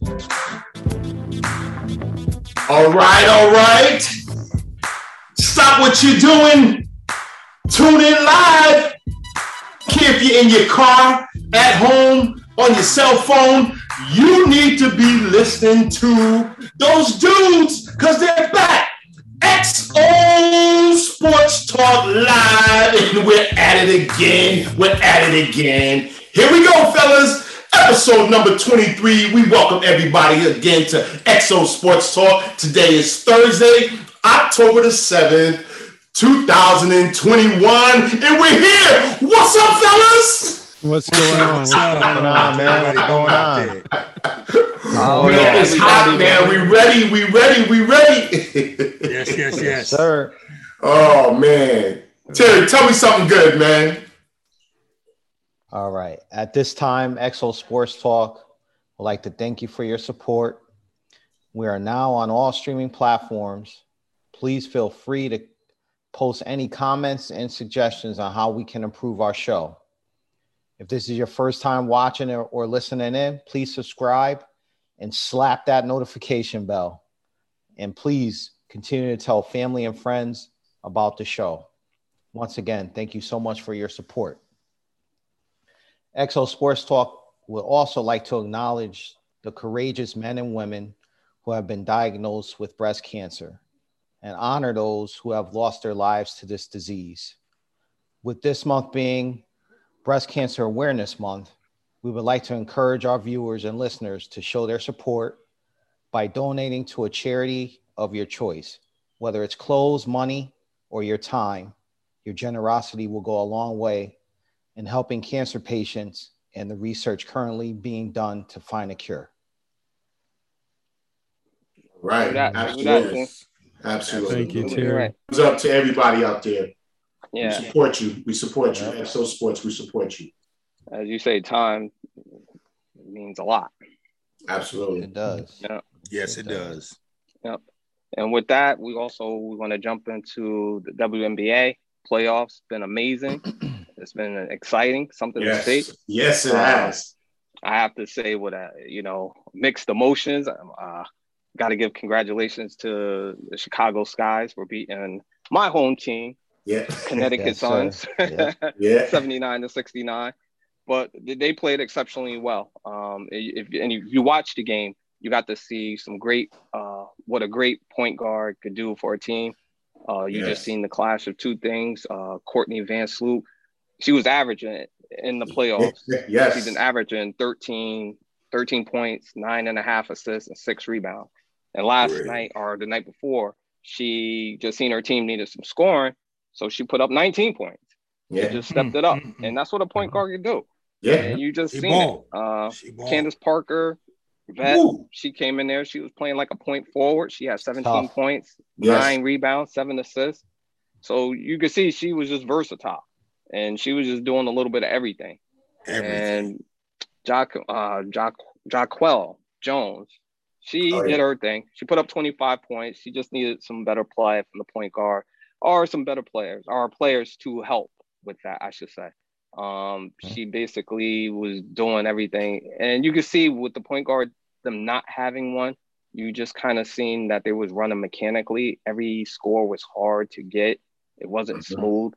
All right, all right. Stop what you're doing. Tune in live. If you're in your car, at home, on your cell phone, you need to be listening to those dudes because they're back. XO Sports Talk Live, and we're at it again. We're at it again. Here we go, fellas episode number 23. We welcome everybody again to Exo Sports Talk. Today is Thursday, October the 7th, 2021, and we're here. What's up, fellas? What's going on? What's going on, man? What's going on? Oh, man, it's hot, man. We ready. We ready. We ready. yes, yes, yes, sir. Oh man, Terry, tell me something good, man. All right. At this time, Exo Sports Talk would like to thank you for your support. We are now on all streaming platforms. Please feel free to post any comments and suggestions on how we can improve our show. If this is your first time watching or, or listening in, please subscribe and slap that notification bell. And please continue to tell family and friends about the show. Once again, thank you so much for your support. XO Sports Talk would also like to acknowledge the courageous men and women who have been diagnosed with breast cancer and honor those who have lost their lives to this disease. With this month being Breast Cancer Awareness Month, we would like to encourage our viewers and listeners to show their support by donating to a charity of your choice, whether it's clothes, money, or your time. Your generosity will go a long way in helping cancer patients and the research currently being done to find a cure. Right. Absolutely. Absolutely. Thank you, Terry. It's up to everybody out there. Yeah. We support you. We support you. XO Sports, we support you. As you say, time means a lot. Absolutely. It does. Yeah. Yes, it does. Yep. And with that, we also we want to jump into the WNBA playoffs. Been amazing. it's been exciting. Something Yes. to see. Yes, it Uh, has. I have to say, with uh, you know, mixed emotions. Uh, Got to give congratulations to the Chicago Skies for beating my home team, Yeah. Connecticut Yes. Suns, Yeah. Yeah. 79 to 69. But they played exceptionally well. Um, if, and if you watch the game, you got to see some great, uh, what a great point guard could do for a team. Uh, you Yes. just seen the clash of two things. Uh, Courtney Vandersloot, she was averaging in the playoffs. Yes. She's been averaging 13, 13 points, nine and a half assists, and six rebounds. And last Great. night or the night before, she just seen her team needed some scoring. So she put up 19 points. Yeah. She just stepped it up. And that's what a point guard can do. Yeah. And you just She seen balled. it. Uh, She. Candace Parker, vet, she came in there. She was playing like a point forward. She had 17 Tough. points, Yes. nine rebounds, seven assists. So you could see she was just versatile. And she was just doing a little bit of everything. Everything. And Jock, uh, Jock, Jonquel Jones, she Oh, yeah. did her thing. She put up 25 points. She just needed some better play from the point guard or some better players or players to help with that, I should say. Um, she basically was doing everything. And you can see with the point guard, them not having one, you just kind of seen that they was running mechanically. Every score was hard to get. It wasn't Mhm. smooth.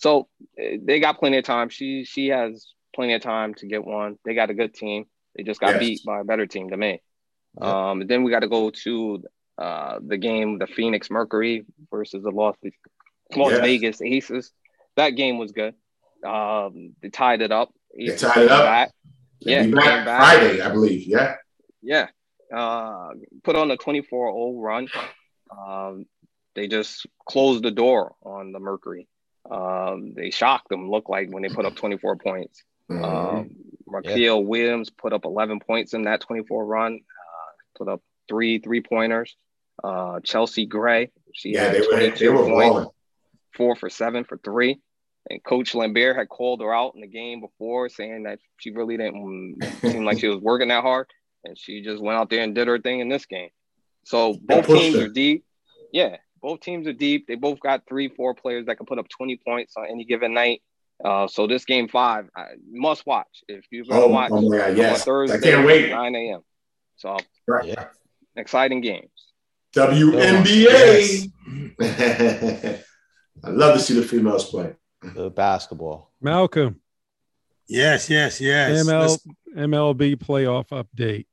So eh, they got plenty of time. She she has plenty of time to get one. They got a good team. They just got Yes. beat by a better team to me. Yeah. Um, then we got to go to uh, the game, the Phoenix Mercury versus the Las, Las Yes. Vegas Aces. That game was good. Um, they tied it up. They tied it up. Back. Yeah, back back. Friday, I believe. Yeah. Yeah. Uh, put on a 24 0 run. Um, they just closed the door on the Mercury. Um, they shocked them, looked like when they put up 24 points. Mhm. Um, Riquna Williams put up 11 points in that 24 run, uh, put up three three pointers. Uh, Chelsea Gray, she yeah, had they were 22 they were points, four for seven for three. And Coach Laimbeer had called her out in the game before, saying that she really didn't seem like she was working that hard, and she just went out there and did her thing in this game. So both teams her. are deep. Yeah, both teams are deep. They both got three, four players that can put up 20 points on any given night. Uh, so this game five, I must watch. If you're gonna Oh, watch oh my God, on yes. Thursday, I can't wait. 9 a.m. So Right. Yeah. exciting games. WNBA. I love to see the females play. The basketball. Malcolm, Yes, yes, yes. ML, Let's- MLB playoff update.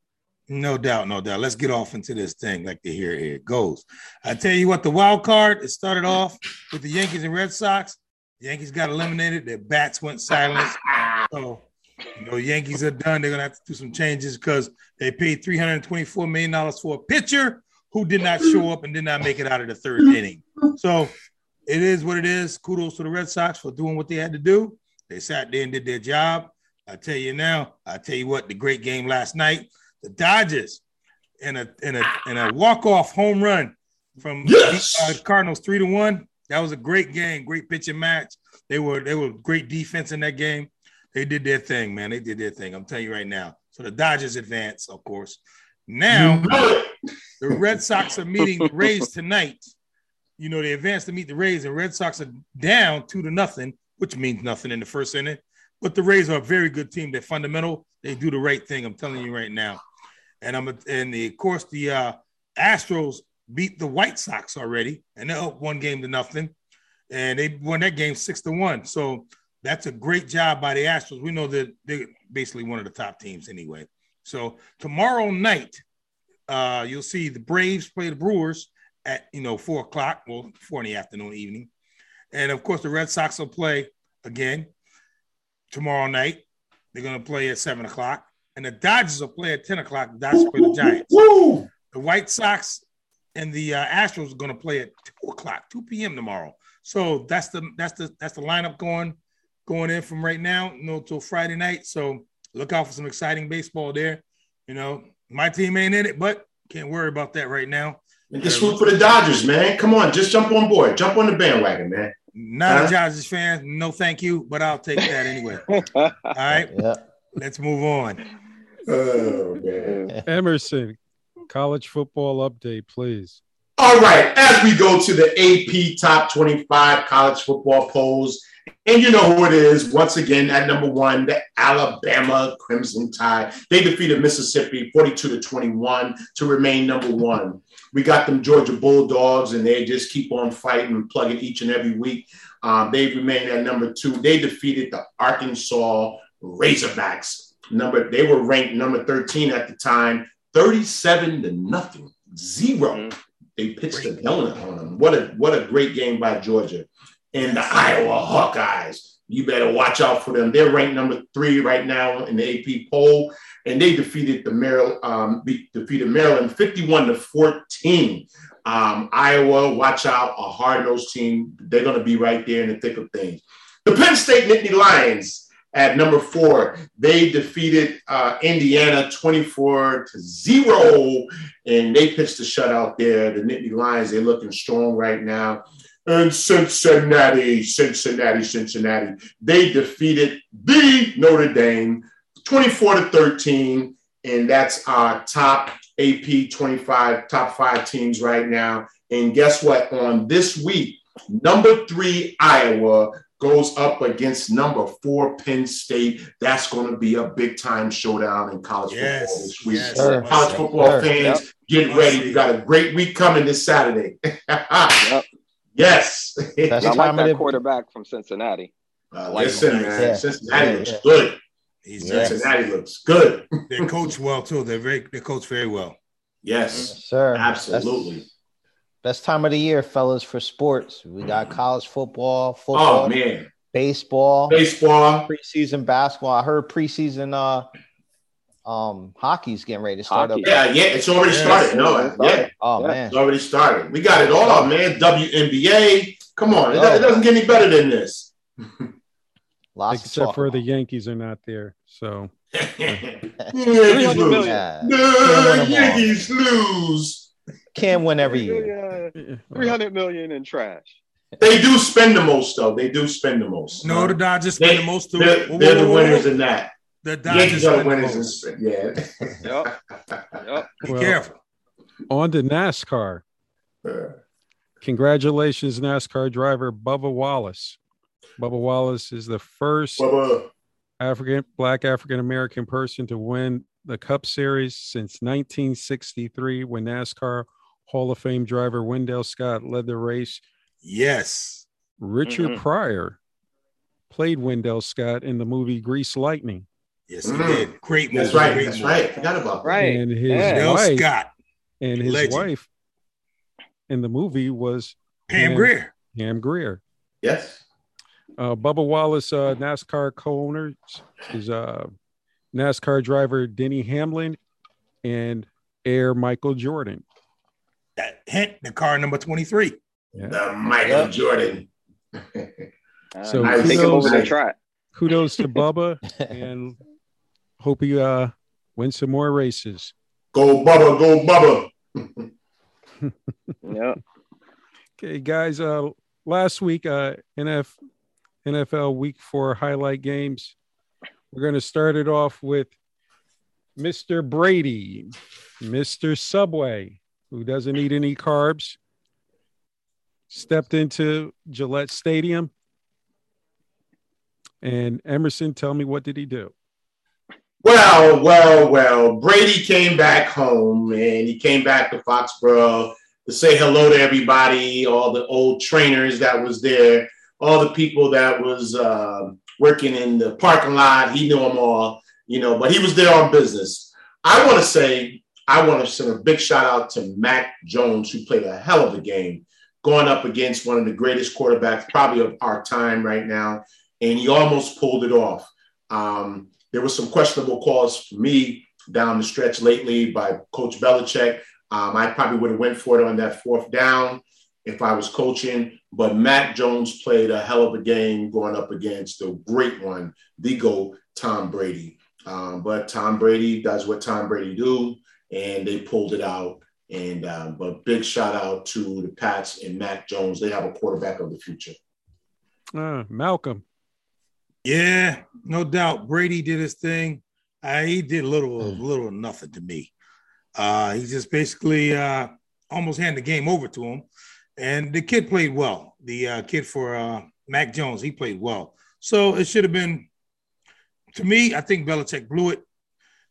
No doubt, no doubt. Let's get off into this thing like to hear it goes. I tell you what, the wild card, it started off with the Yankees and Red Sox. The Yankees got eliminated. Their bats went silent. So, you know, Yankees are done. They're gonna have to do some changes because they paid three hundred twenty-four million dollars for a pitcher who did not show up and did not make it out of the third inning. So, it is what it is. Kudos to the Red Sox for doing what they had to do. They sat there and did their job. I tell you now. I tell you what, the great game last night. The Dodgers in a in a in a walk-off home run from Yes! uh, Cardinals three to one. That was a great game, great pitching match. They were they were great defense in that game. They did their thing, man. They did their thing. I'm telling you right now. So the Dodgers advance, of course. Now You know it. the Red Sox are meeting the Rays tonight. You know, they advance to meet the Rays, and Red Sox are down two to nothing, which means nothing in the first inning. But the Rays are a very good team. They're fundamental. They do the right thing. I'm telling you right now. And I'm and the, of course the uh, Astros beat the White Sox already, and they're up one game to nothing, and they won that game six to one. So that's a great job by the Astros. We know that they're basically one of the top teams anyway. So tomorrow night, uh, you'll see the Braves play the Brewers at you know four o'clock, well four in the afternoon, evening, and of course the Red Sox will play again tomorrow night. They're gonna play at seven o'clock, and the Dodgers will play at ten o'clock. The Dodgers play the Giants. Woo! The White Sox and the uh, Astros are going to play at two o'clock, two p.m. tomorrow. So that's the that's the that's the lineup going going in from right now, you know, till Friday night. So look out for some exciting baseball there. You know, my team ain't in it, but can't worry about that right now. And just root for the Dodgers, man. Come on, just jump on board. Jump on the bandwagon, man. Not Huh? a Dodgers fan, no thank you, but I'll take that anyway. All right, Yeah. let's move on. Oh, man. Emerson, college football update, please. All right, as we go to the AP Top 25 college football polls, and you know who it is. Once again, at number one, the Alabama Crimson Tide. They defeated Mississippi 42 to 21 to remain number one. We got them Georgia Bulldogs, and they just keep on fighting and plugging each and every week. Um, they remain at number two. They defeated the Arkansas Razorbacks. Number they were ranked number 13 at the time, 37 to nothing, 0 Mhm. They pitched a donut on them. What a what a great game by Georgia. And the Iowa Hawkeyes. You better watch out for them. They're ranked number three right now in the AP poll, and they defeated the Maryland um, defeated Maryland 51 to 14. Um, Iowa, watch out, a hard-nosed team. They're going to be right there in the thick of things. The Penn State Nittany Lions at number four, they defeated uh, Indiana 24 to zero, and they pitched a shutout there. The Nittany Lions, they're looking strong right now. And Cincinnati, Cincinnati, Cincinnati, they defeated the Notre Dame 24 to 13, and that's our top AP 25, top five teams right now. And guess what? On this week, number three, Iowa goes up against number four, Penn State. That's going to be a big time showdown in college Yes, football this week. yes. Sure. College football Sure. fans, get ready. see. We got a great week coming this Saturday. Yep. Yes. That's I the like time that quarterback from Cincinnati. Uh, like listen, man. Yeah. Cincinnati Yeah, looks yeah. good. He's Yeah. Cincinnati looks good. they coach well too. They're very they coach very well. Yes, Sir. absolutely. That's best time of the year, fellas, for sports. We got college football, football, Oh man, baseball, baseball. preseason basketball. I heard preseason uh um hockey's getting ready to start Hockey. up. Yeah, yeah, it's already Yes. started. No, yeah, Oh Yeah. man. it's already started. We got it all, man. WNBA. Come on, it, Oh. it doesn't get any better than this. Lots Except talk for the. Yankees are not there. So Yankees lose. million. Yeah. No, Can't win 'em all. Yankees lose. Can't win every year. Yeah, 300 million in trash. They do spend the most, though. They do spend the most. No, the Dodgers spend They- the most too. They're, Whoa, they're the winners whoa. in that. The Dodgers Yankees are the the winners. most. In, yeah. Yep. Yep. Be Well- careful. on to NASCAR. Congratulations, NASCAR driver Bubba Wallace. Bubba Wallace is the first Bubba. African black African American person to win the Cup Series since 1963 when NASCAR Hall of Fame driver Wendell Scott led the race. Yes. Richard Mhm. Pryor played Wendell Scott in the movie Grease Lightning. Yes, he Mm. did. Great movie. That's right. Great That's movie. right. Forgot about that. Right. And his Yeah. Wife Scott, and his Legend. wife in the movie was Pam Yeah. Grier. Ham Grier. Yes. Uh, Bubba Wallace, uh, NASCAR co-owner, is uh, NASCAR driver Denny Hamlin and Air Michael Jordan. That hint, the car number 23. Yeah. The Michael Yep. Jordan. Uh, So take him kudos- over the track. Kudos to Bubba, and hope he uh, wins some more races. go Bubba, go Bubba. Yeah. Okay, guys. Uh, last week, uh, NF, NFL Week Four highlight games. We're going to start it off with Mr. Brady, Mr. Subway, who doesn't eat any carbs, stepped into Gillette Stadium. And Emerson, tell me what did he do? Well, well, well. Brady came back home and he came back to Foxborough to say hello to everybody, all the old trainers that was there, all the people that was uh, working in the parking lot. He knew them all, you know, but he was there on business. I want to say, I want to send a big shout out to Mac Jones, who played a hell of a game going up against one of the greatest quarterbacks probably of our time right now. And he almost pulled it off. Um, there was some questionable calls for me down the stretch lately by Coach Belichick. Um, I probably would have went for it on that fourth down if I was coaching, but Mac Jones played a hell of a game going up against the great one, the GOAT, Tom Brady. Um, but Tom Brady does what Tom Brady do, and they pulled it out. And um, but big shout out to the Pats and Mac Jones. They have a quarterback of the future. Uh, Malcolm. Yeah, no doubt. Brady did his thing. Uh, he did little, Mm. little nothing to me. Uh, he just basically uh, almost handed the game over to him. And the kid played well. The uh, kid for uh, Mac Jones, he played well. So it should have been, to me, I think Belichick blew it.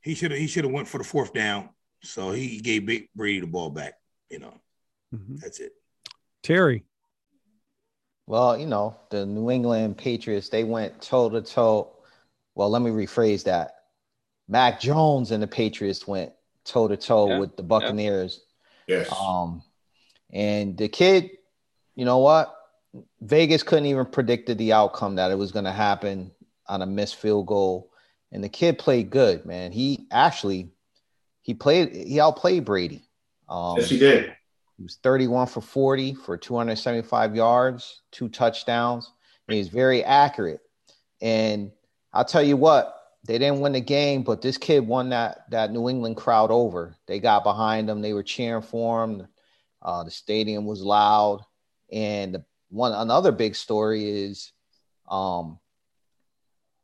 He should have he should have went for the fourth down. So he gave Big Brady the ball back. You know, Mhm. that's it. Terry. Well, you know, the New England Patriots, they went toe to toe. Well, let me rephrase that. Mac Jones and the Patriots went toe to toe with the Buccaneers. Yes. Um, and the kid, you know what? Vegas couldn't even predicted the outcome that it was going to happen on a missed field goal. And the kid played good, man. He actually he played he outplayed Brady. Um, yes, he did. he was 31 for 40 for 275 yards, two touchdowns. He's very accurate. And I'll tell you what, they didn't win the game, but this kid won that that New England crowd over. They got behind him. They were cheering for him. Uh, the stadium was loud. And one another big story is um,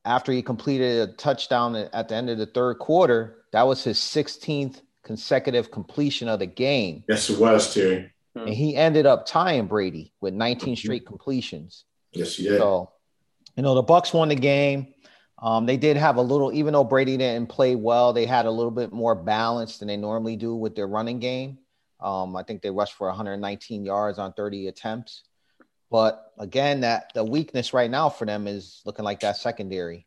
after he completed a touchdown at the end of the third quarter, that was his 16th consecutive completion of the game. Yes, it was, Terry. And he ended up tying Brady with 19 straight completions. Yes, he did. So, you know, the Bucs won the game. Um, they did have a little, even though Brady didn't play well, they had a little bit more balance than they normally do with their running game. Um, I think they rushed for 119 yards on 30 attempts. But again, that the weakness right now for them is looking like that secondary.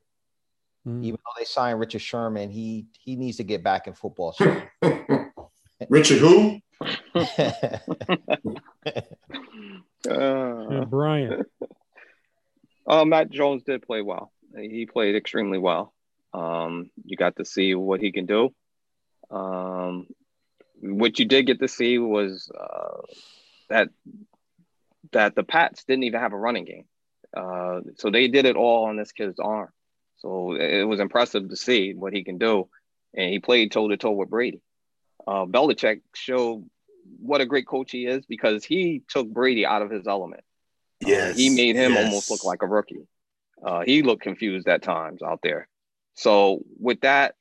Mm. Even though they signed Richard Sherman, he he needs to get back in football. Richard, who? Uh, Yeah, Brian. Uh, Mac Jones did play well. He played extremely well. Um, you got to see what he can do. Um, what you did get to see was uh, that that the Pats didn't even have a running game. Uh, so they did it all on this kid's arm. So it was impressive to see what he can do, and he played toe to toe with Brady. Uh, Belichick showed what a great coach he is because he took Brady out of his element. Uh, Yes, he made him yes. almost look like a rookie. Uh, he looked confused at times out there. So with that,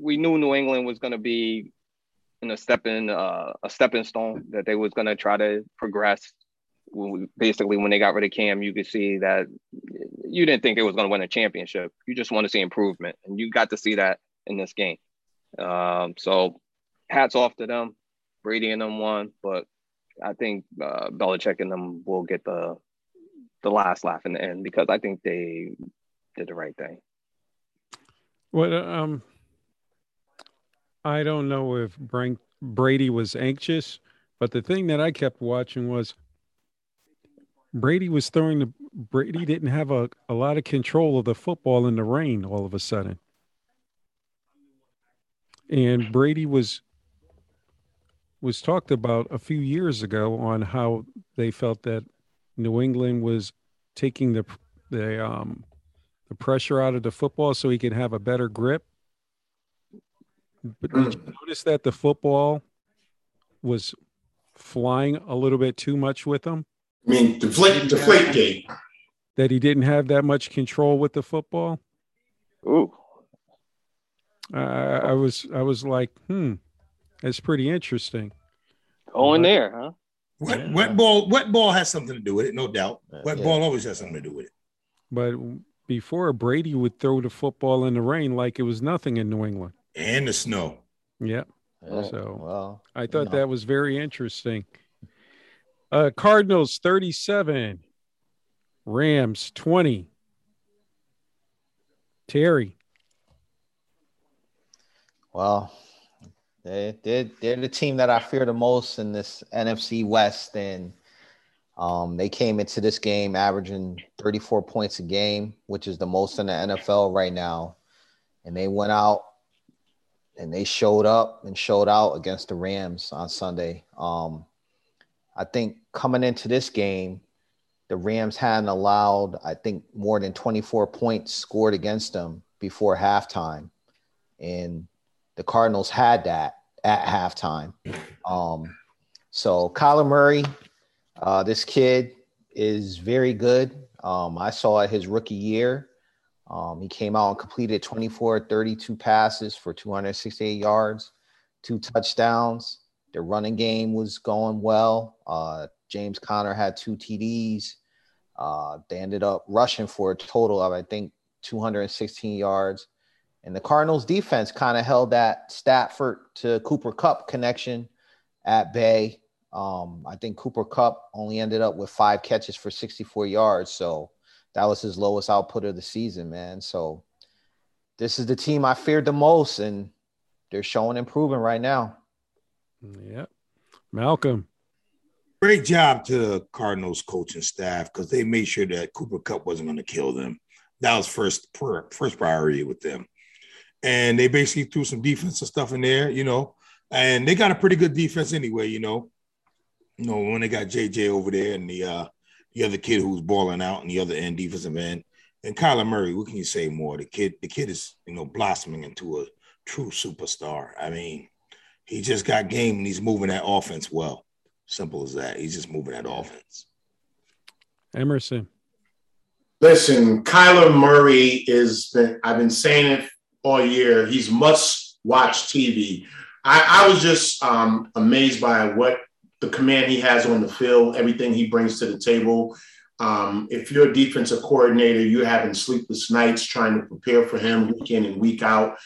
we knew New England was going to be in a stepping uh, a stepping stone that they was going to try to progress. Basically, when they got rid of Cam, you could see that you didn't think they was going to win a championship. You just want to see improvement, and you got to see that in this game. Um, so hats off to them. Brady and them won, but I think uh, Belichick and them will get the the last laugh in the end because I think they did the right thing. What um, I don't know if Brady was anxious, but the thing that I kept watching was Brady was throwing the Brady didn't have a, a lot of control of the football in the rain all of a sudden. And Brady was was talked about a few years ago on how they felt that New England was taking the the um the pressure out of the football so he could have a better grip. But did you mm. notice that the football was flying a little bit too much with him? I mean, deflate, deflate gate. That he didn't have that much control with the football. Ooh. Uh, I was, I was like, hmm, that's pretty interesting. Going uh, there, huh? Wet, yeah. wet ball, wet ball has something to do with it, no doubt. Wet yeah. ball always has something to do with it. But before Brady would throw the football in the rain like it was nothing in New England and the snow. Yeah. so well, I thought that was very interesting. Uh, Cardinals 37, Rams 20. Terry. Well, they, they're, they're the team that I fear the most in this NFC West. And um, they came into this game averaging 34 points a game, which is the most in the NFL right now. And they went out and they showed up and showed out against the Rams on Sunday. Um, I think coming into this game, the Rams hadn't allowed, I think, more than 24 points scored against them before halftime. And the Cardinals had that at halftime. Um, so Kyler Murray, uh, this kid is very good. Um, I saw his rookie year. Um, he came out and completed 24, 32 passes for 268 yards, two touchdowns. The running game was going well. Uh, James Conner had two TDs. Uh, they ended up rushing for a total of, I think, 216 yards. And the Cardinals defense kind of held that Stafford to Cooper Kupp connection at bay. Um, I think Cooper Kupp only ended up with five catches for 64 yards. So that was his lowest output of the season, man. So this is the team I feared the most, and they're showing improvement right now. Yep. Malcolm. Great job to Cardinals coaching staff because they made sure that Cooper Kupp wasn't going to kill them. That was first first priority with them. And they basically threw some defensive stuff in there, you know, and they got a pretty good defense anyway, you know. You know, when they got JJ over there and the uh the other kid who's balling out and the other end defensive end. And Kyler Murray, what can you say more? The kid, the kid is, you know, blossoming into a true superstar. I mean, he just got game and he's moving that offense well. Simple as that. He's just moving that offense. Emerson. Listen, Kyler Murray is been I've been saying it all year. He's must watch TV. I, I was just um, amazed by what the command he has on the field, everything he brings to the table. Um, if you're a defensive coordinator, you're having sleepless nights trying to prepare for him week in and week out.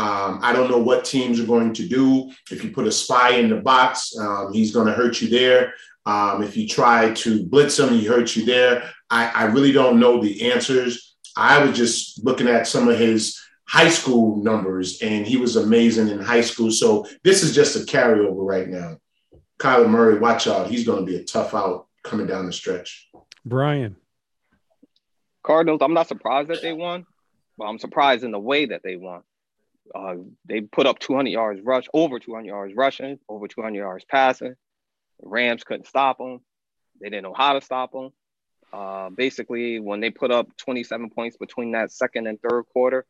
Um, I don't know what teams are going to do. If you put a spy in the box, um, he's going to hurt you there. Um, if you try to blitz him, he hurts you there. I, I, really don't know the answers. I was just looking at some of his high school numbers, and he was amazing in high school. So this is just a carryover right now. Kyler Murray, watch out. He's going to be a tough out coming down the stretch. Brian. Cardinals, I'm not surprised that they won, but I'm surprised in the way that they won. Uh, they put up 200 yards rush, over 200 yards rushing, over 200 yards passing. The Rams couldn't stop them. They didn't know how to stop them. Uh, basically, when they put up 27 points between that second and third quarter,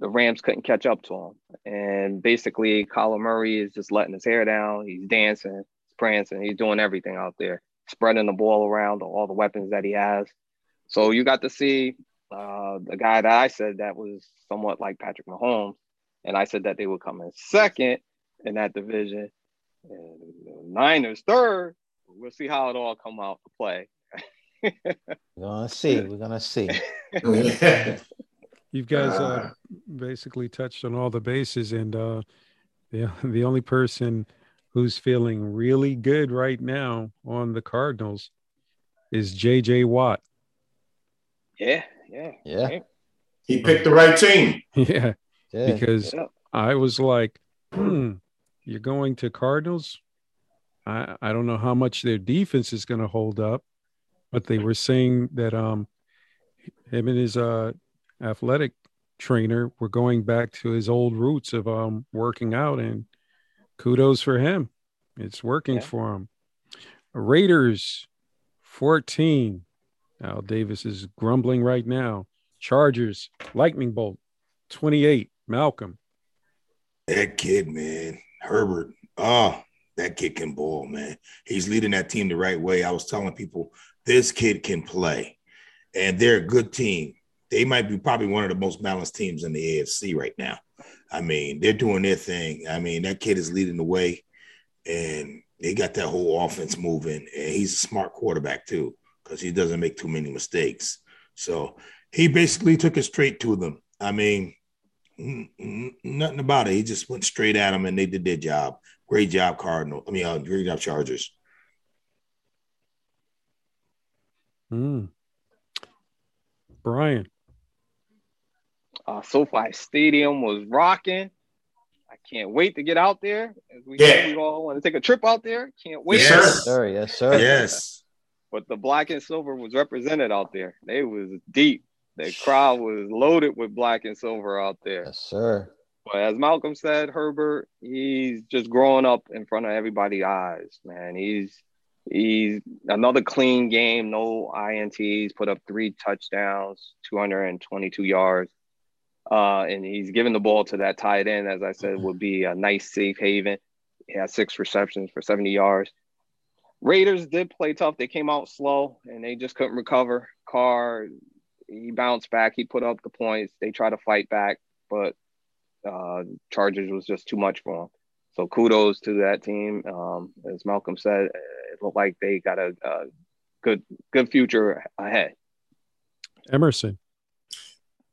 the Rams couldn't catch up to him. And basically, Kyler Murray is just letting his hair down. He's dancing, he's prancing, he's doing everything out there, spreading the ball around, all the weapons that he has. So you got to see uh, the guy that I said that was somewhat like Patrick Mahomes and I said that they would come in second in that division, and the Niners third. We'll see how it all come out to play. We're gonna see. We're gonna see. You guys uh, basically touched on all the bases, and uh, the the only person who's feeling really good right now on the Cardinals is J.J. Watt. Yeah, yeah, Yeah. He picked the right team. Yeah, Yeah. because Yeah. I was like, hmm, you're going to Cardinals? I, I don't know how much their defense is going to hold up, but they were saying that um him and his uh athletic trainer were going back to his old roots of um working out and kudos for him. It's working Yeah. for him. Raiders 14. Al Davis is grumbling right now. Chargers, lightning bolt 28. Malcolm. That kid, man, Herbert. Oh, that kid can ball, man. He's leading that team the right way. I was telling people this kid can play, and they're a good team. They might be probably one of the most balanced teams in the AFC right now. I mean, they're doing their thing. I mean, that kid is leading the way, and they got that whole offense moving. And he's a smart quarterback too, because he doesn't make too many mistakes. So he basically took it straight to them. I mean, nothing about it. He just went straight at them, and they did their job. Great job, Cardinal. I mean, uh, great job, Chargers. Hmm. Brian. Uh, SoFi Stadium was rocking. I can't wait to get out there. As we, Yeah. we all want to take a trip out there. Can't wait. Yes, Yes, sir. Yes, sir. Yes. But the black and silver was represented out there. They was deep. The crowd was loaded with black and silver out there. Yes, sir. But as Malcolm said, Herbert, he's just growing up in front of everybody's eyes, man. He's he's another clean game, no INTs, put up three touchdowns, 222 yards. Uh, and he's giving the ball to that tight end, as I said, would be a nice safe haven. He had six receptions for 70 yards. Raiders did play tough. They came out slow and they just couldn't recover. Carr, he bounced back. He put up the points. They tried to fight back, but uh, Chargers was just too much for him. So kudos to that team. Um, as Malcolm said, it looked like they got a, a good good future ahead. Emerson.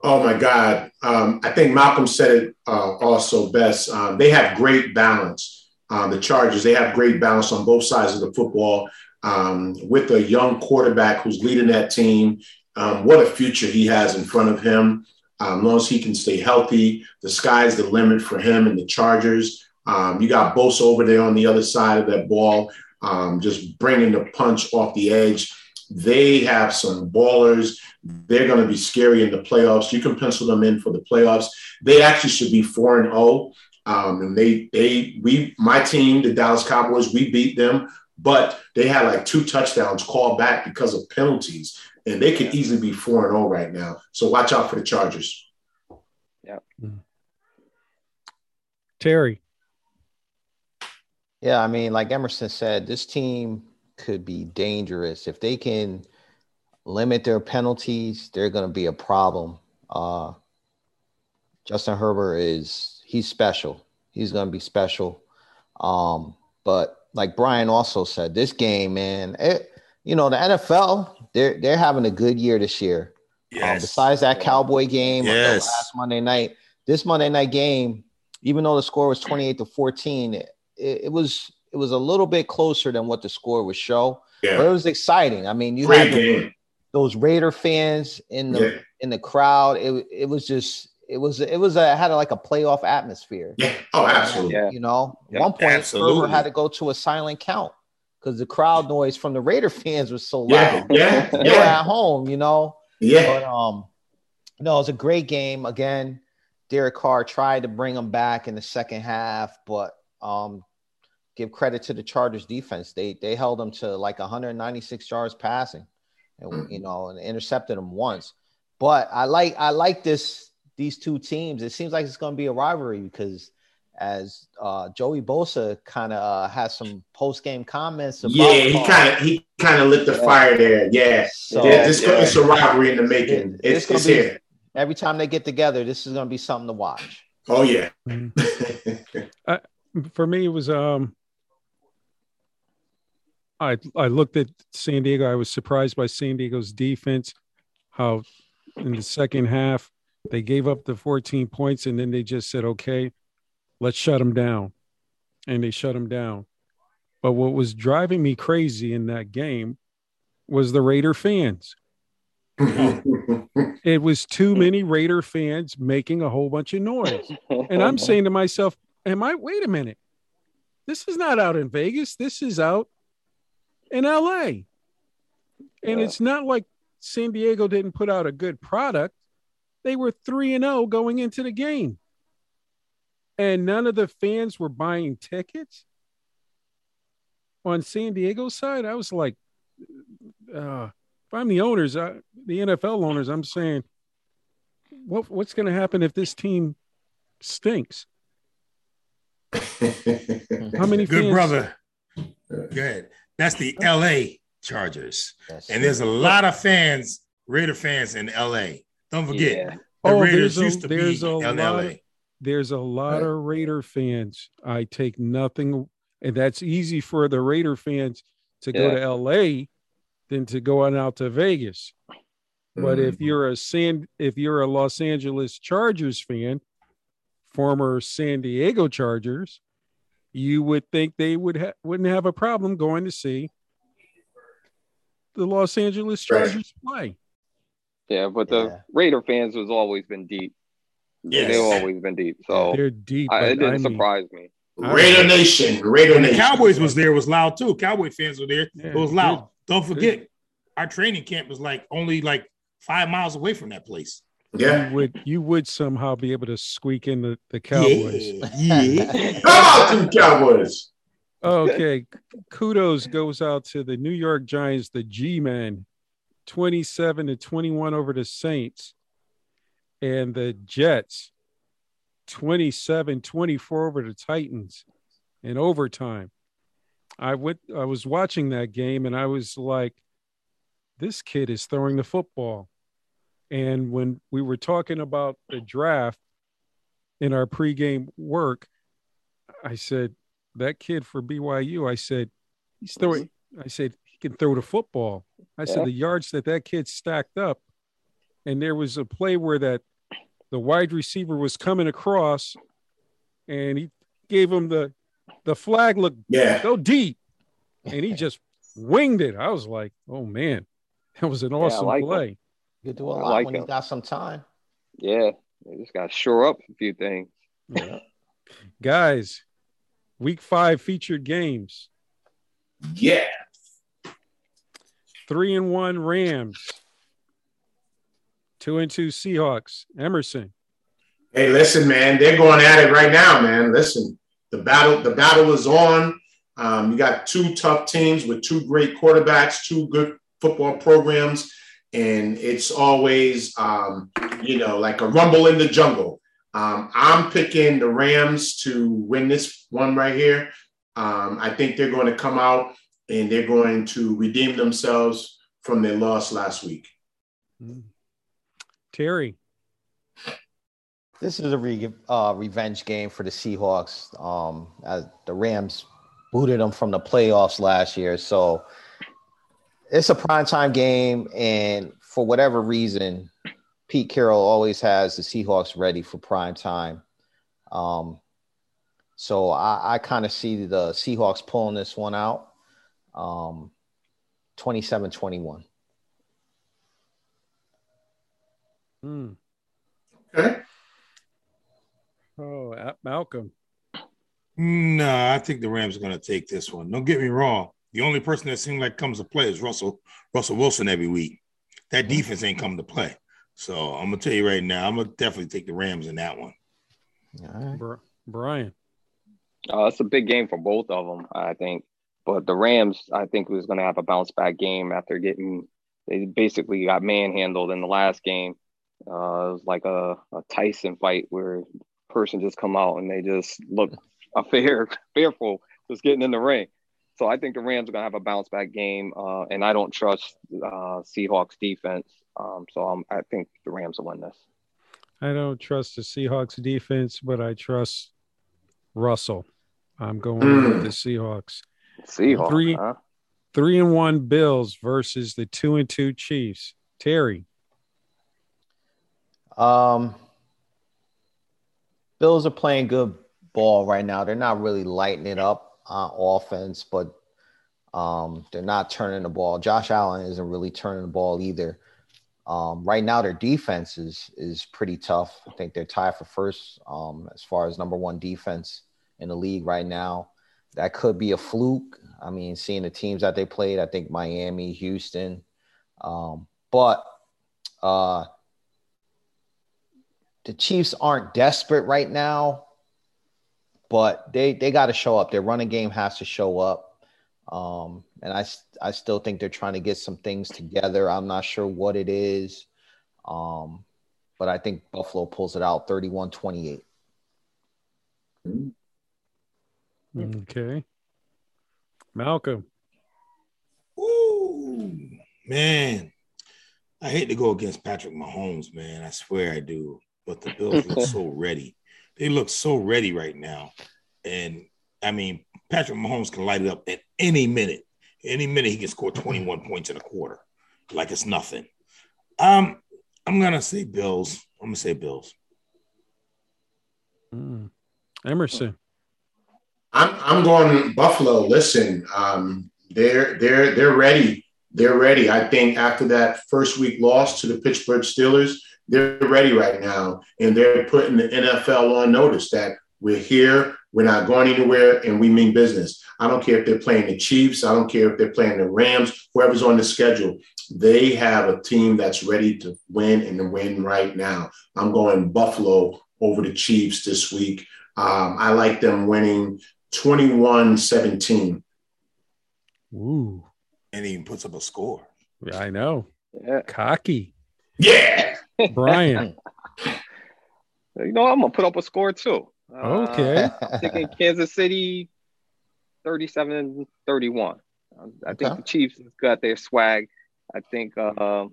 Oh my God. Um, I think Malcolm said it uh, also best. Um, they have great balance. Um, the Chargers, they have great balance on both sides of the football um, with a young quarterback who's leading that team. Um, what a future he has in front of him. Um, as long as he can stay healthy, the sky's the limit for him and the Chargers. Um, you got Bosa over there on the other side of that ball, um, just bringing the punch off the edge. They have some ballers. They're going to be scary in the playoffs. You can pencil them in for the playoffs. They actually should be four and zero. Um, and they they we my team, the Dallas Cowboys, we beat them, but they had like two touchdowns called back because of penalties, and they could easily be four and zero right now. So watch out for the Chargers. Yeah. Terry. Yeah, I mean, like Emerson said, this team could be dangerous if they can limit their penalties. They're going to be a problem. Uh, Justin Herbert is he's special. He's going to be special. Um, but like Brian also said, this game, man, it, you know, the NFL they're they're having a good year this year. Um, Yes. besides that Cowboy game Yes. last Monday night, this Monday night game, even though the score was 28 to 14, it, it was it was a little bit closer than what the score would show. Yeah. But it was exciting. I mean, you great had the- those Raider fans in the Yeah, in the crowd. It it was just it was it was a had like a playoff atmosphere. yeah. Oh, absolutely. Yeah. You know, Yeah, one point absolutely. Herbert had to go to a silent count because the crowd noise from the Raider fans was so Yeah, loud. yeah, They yeah, at home, you know. yeah. But um, no, it was a great game. Again, Derek Carr tried to bring him back in the second half, but um, give credit to the Chargers defense. They they held them to like 196 yards passing, and you know, and intercepted them once. But I like I like this these two teams. It seems like it's going to be a rivalry because as uh, Joey Bosa kind of uh, has some post game comments about Yeah, he kind of he kind of lit the fire there. Yeah, So- Yeah, this Yeah. it's a rivalry in the making. It- It's, it's it's be- here. every time they get together, this is going to be something to watch. Oh yeah. For me, it was um I I looked at San Diego. I was surprised by San Diego's defense, how in the second half They gave up the 14 points and then they just said, okay, let's shut them down. And they shut them down. But what was driving me crazy in that game was the Raider fans. it was too many Raider fans making a whole bunch of noise. And I'm saying to myself, am I, wait a minute, this is not out in Vegas. This is out in LA. And Yeah. it's not like San Diego didn't put out a good product. They were 3 and 0 going into the game. And none of the fans were buying tickets. On San Diego side, I was like, uh, if I'm the owners, I, the NFL owners, I'm saying, what what's going to happen if this team stinks? How many Good fans? brother. Good. That's the LA Chargers. Yes. And there's a lot of fans, Raider fans in LA. Don't forget, Yeah. the Oh, Raiders there's a- used to be in LA. of- There's a lot of Raider fans. I take nothing, and that's easy for the Raider fans to go to LA than to go on out to Vegas. But if mm-hmm. you're a San, if you're a Los Angeles Chargers fan, former San Diego Chargers, you would think they would ha- wouldn't have a problem going to see the Los Angeles Right. Chargers play. Yeah, but the Yeah. Raider fans has always been deep. Yes. They've always been deep. So They're deep. I, it didn't I mean, surprise me. Raider Nation, Raider When the Nation. Cowboys was there, was loud too. Cowboy fans were there. Yeah, it was loud. Don't forget, our training camp was like only like five miles away from that place. Yeah. you would you would somehow be able to squeak in the, the Cowboys. Yeah. yeah. Come on, to the Cowboys. Okay, kudos goes out to the New York Giants, the G Man, 27 to 21 over the Saints, and the Jets, 27-24 over the Titans in overtime. I went I was watching that game and I was like this kid is throwing the football. And when we were talking about the draft in our pregame work, I said, that kid for BYU, I said, he's throwing, I said, he can throw the football. I said, Yeah. the yards that that kid stacked up. And there was a play where that the wide receiver was coming across and he gave him the, the flag look, Yeah. go deep. And he just winged it. I was like, oh man, that was an I awesome like him. play. You do a lot like when you him. got some time. Yeah, they just got to shore up a few things. Guys, week five featured games. Yeah. Three and one Rams. Two and two Seahawks. Emerson. Hey, listen, man, they're going at it right now, man. Listen, the battle, the battle is on. Um, you got two tough teams with two great quarterbacks, two good football programs, and it's always, um, you know, like a rumble in the jungle. Um, I'm picking the Rams to win this one right here. Um, I think they're going to come out and they're going to redeem themselves from their loss last week. Terry. This is a re- uh, revenge game for the Seahawks. Um, as the Rams booted them from the playoffs last year, so it's a primetime game, and for whatever reason, Pete Carroll always has the Seahawks ready for prime time. Um, so I, I kind of see the Seahawks pulling this one out. Um, 27-21. Hmm. Okay. Oh, A- Malcolm. No, I think the Rams are going to take this one. Don't get me wrong. The only person that seems like comes to play is Russell Russell Wilson every week. That defense ain't coming to play. So I'm gonna tell you right now, I'm gonna definitely take the Rams in that one. All right. Br- Brian. Uh, it's a big game for both of them, I think. But the Rams, I think, was going to have a bounce back game after getting they basically got manhandled in the last game. Uh, it was like a, a Tyson fight where a person just come out and they just look a fair fearful just getting in the ring. So I think the Rams are going to have a bounce back game, uh, and I don't trust uh, Seahawks defense. Um, so I'm, I think the Rams will win this. I don't trust the Seahawks defense, but I trust Russell. I'm going with the Seahawks. Seahawks, Three- huh? Three and one Bills versus the two and two Chiefs. Terry. Um, Bills are playing good ball right now. They're not really lighting it up on offense, but um, they're not turning the ball. Josh Allen isn't really turning the ball either. Um, right now, their defense is is pretty tough. I think they're tied for first um, as far as number one defense in the league right now. That could be a fluke. I mean, seeing the teams that they played, I think Miami, Houston, um, but uh, the Chiefs aren't desperate right now, but they they got to show up. Their running game has to show up. Um, and I I still think they're trying to get some things together. I'm not sure what it is. Um, but I think Buffalo pulls it out 31-28. Okay. Malcolm. Ooh, man. I hate to go against Patrick Mahomes, man. I swear I do. But the Bills look so ready. They look so ready right now. And I mean, Patrick Mahomes can light it up at any minute. Any minute he can score 21 points in a quarter, like it's nothing. Um, I'm gonna say Bills. I'm gonna say Bills. Mm. Emerson. I'm I'm going Buffalo. Listen, um, they're they're they're ready. They're ready. I think after that first week loss to the Pittsburgh Steelers, they're ready right now, and they're putting the NFL on notice that we're here, we're not going anywhere, and we mean business. I don't care if they're playing the Chiefs, I don't care if they're playing the Rams, whoever's on the schedule. They have a team that's ready to win and to win right now. I'm going Buffalo over the Chiefs this week. Um, I like them winning 21 17. Ooh. And he even puts up a score. Yeah, I know. Yeah. Cocky. Yeah. Brian. You know, I'm gonna put up a score too. Uh, Okay. I'm thinking Kansas City 37 31. I think Okay. the Chiefs has got their swag. I think uh,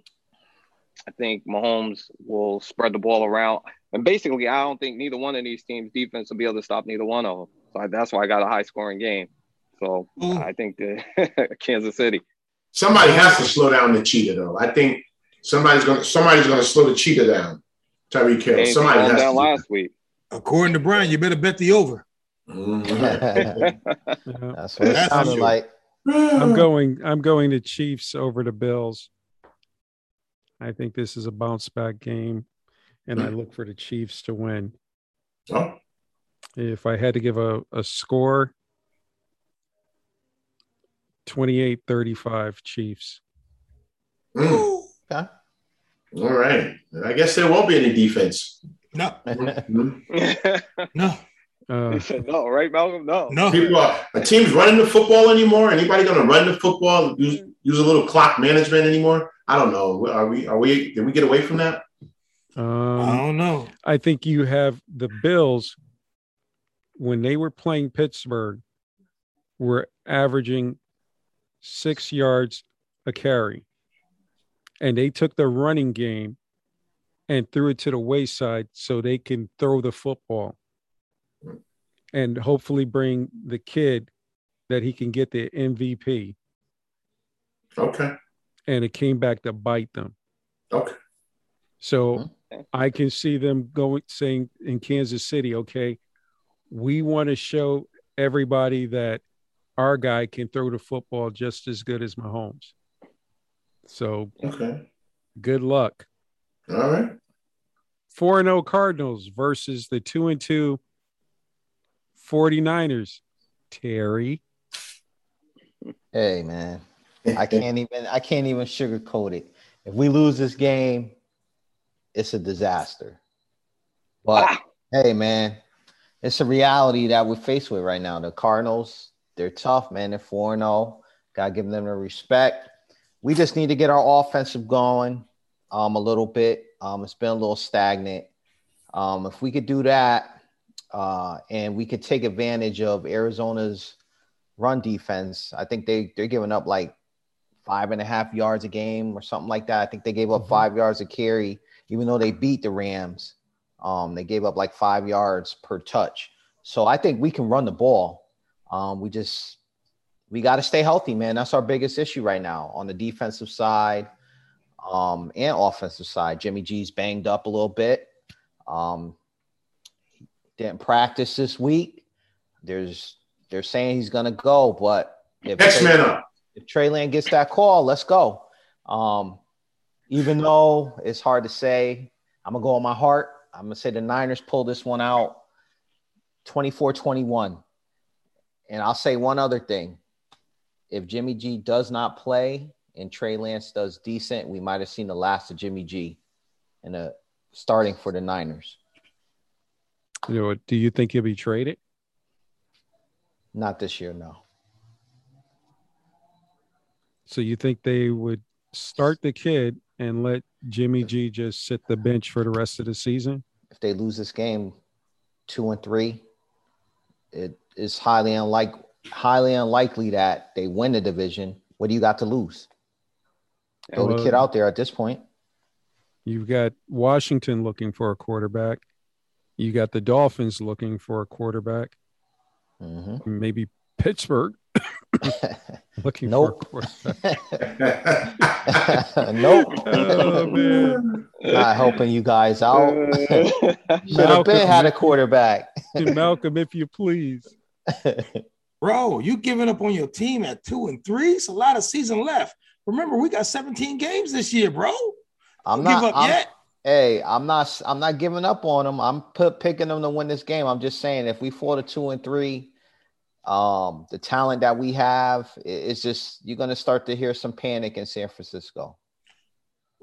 I think Mahomes will spread the ball around. And basically, I don't think neither one of these teams' defense will be able to stop neither one of them. So I, that's why I got a high scoring game. So Ooh. I think the Kansas City. Somebody has to slow down the cheetah, though. I think somebody's gonna somebody's gonna slow the cheetah down. Tyreek Hill. Somebody has down to. last week. According to Brian, you better bet the over. Mhm. Yeah. That's what it That's sounded like. I'm going I'm going to Chiefs over the Bills. I think this is a bounce back game and I look for the Chiefs to win. Oh, If I had to give a, a score 28-35 Chiefs. mm. Okay. All right. I guess there won't be any defense. No, no, Uh, he said no, right, Malcolm? No. no. People are, are teams running the football anymore? Anybody going to run the football? Use, use a little clock management anymore? I don't know. Are we? Are we? Did we get away from that? I um, don't know. I think you have the Bills when they were playing Pittsburgh were averaging six yards a carry. And they took the running game and threw it to the wayside so they can throw the football and hopefully bring the kid that he can get the MVP. Okay. And it came back to bite them. Okay. So Okay. I can see them going saying in Kansas City, okay, we want to show everybody that our guy can throw the football just as good as Mahomes. So Okay. good luck. All right. 4 and 0 Cardinals versus the 2 and 2 49ers. Terry. Hey man, I can't even I can't even sugarcoat it. If we lose this game, it's a disaster. But Ah. hey man, it's a reality that we're faced with right now. The Cardinals, they're tough, man. They're 4 0. Gotta give them the respect. We just need to get our offensive going um a little bit. Um, it's been a little stagnant. Um, if we could do that, uh, and we could take advantage of Arizona's run defense. I think they they're giving up like five and a half yards a game or something like that. I think they gave up Mhm. five yards a carry, even though they beat the Rams. Um, they gave up like five yards per touch. So I think we can run the ball. Um, we just we got to stay healthy, man. That's our biggest issue right now on the defensive side. um, and offensive side. Jimmy G's banged up a little bit. Um, didn't practice this week. There's they're saying he's gonna go, but if Next Trey, man up. if Trey Lance gets that call, let's go. Um, even though it's hard to say, I'm gonna go on my heart. I'm gonna say the Niners pull this one out 24-21. And I'll say one other thing. If Jimmy G does not play and Trey Lance does decent, we might have seen the last of Jimmy G in a starting for the Niners. You know, do you think he'll be traded? Not this year, no. So you think they would start the kid and let Jimmy G just sit the bench for the rest of the season? If they lose this game two and three, it is highly unlike highly unlikely that they win the division. What do you got to lose? Throw the kid out there at this point. You've got Washington looking for a quarterback. You got the Dolphins looking for a quarterback. hmm Maybe Pittsburgh looking Nope. for a quarterback. nope. Oh man, Not helping you guys out. Should have Malcolm, been had a quarterback. Malcolm, if you please. Bro, you giving up on your team at two and three? It's a lot of season left. Remember, we got 17 games this year, bro. I'm Don't not. give up I'm- yet. Hey, I'm not. I'm not giving up on them. I'm put, picking them to win this game. I'm just saying, if we fall to two and three, um, the talent that we have, i- it's just you're gonna start to hear some panic in San Francisco.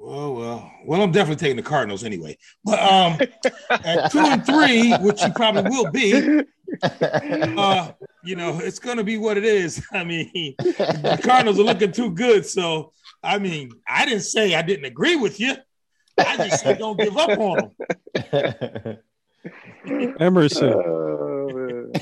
Well, well, well, I'm definitely taking the Cardinals anyway. But um, at two and three, which you probably will be, uh, you know, it's gonna be what it is. I mean, the Cardinals are looking too good. So, I mean, I didn't say I didn't agree with you. I just said don't give up on them. Emerson, Oh, man.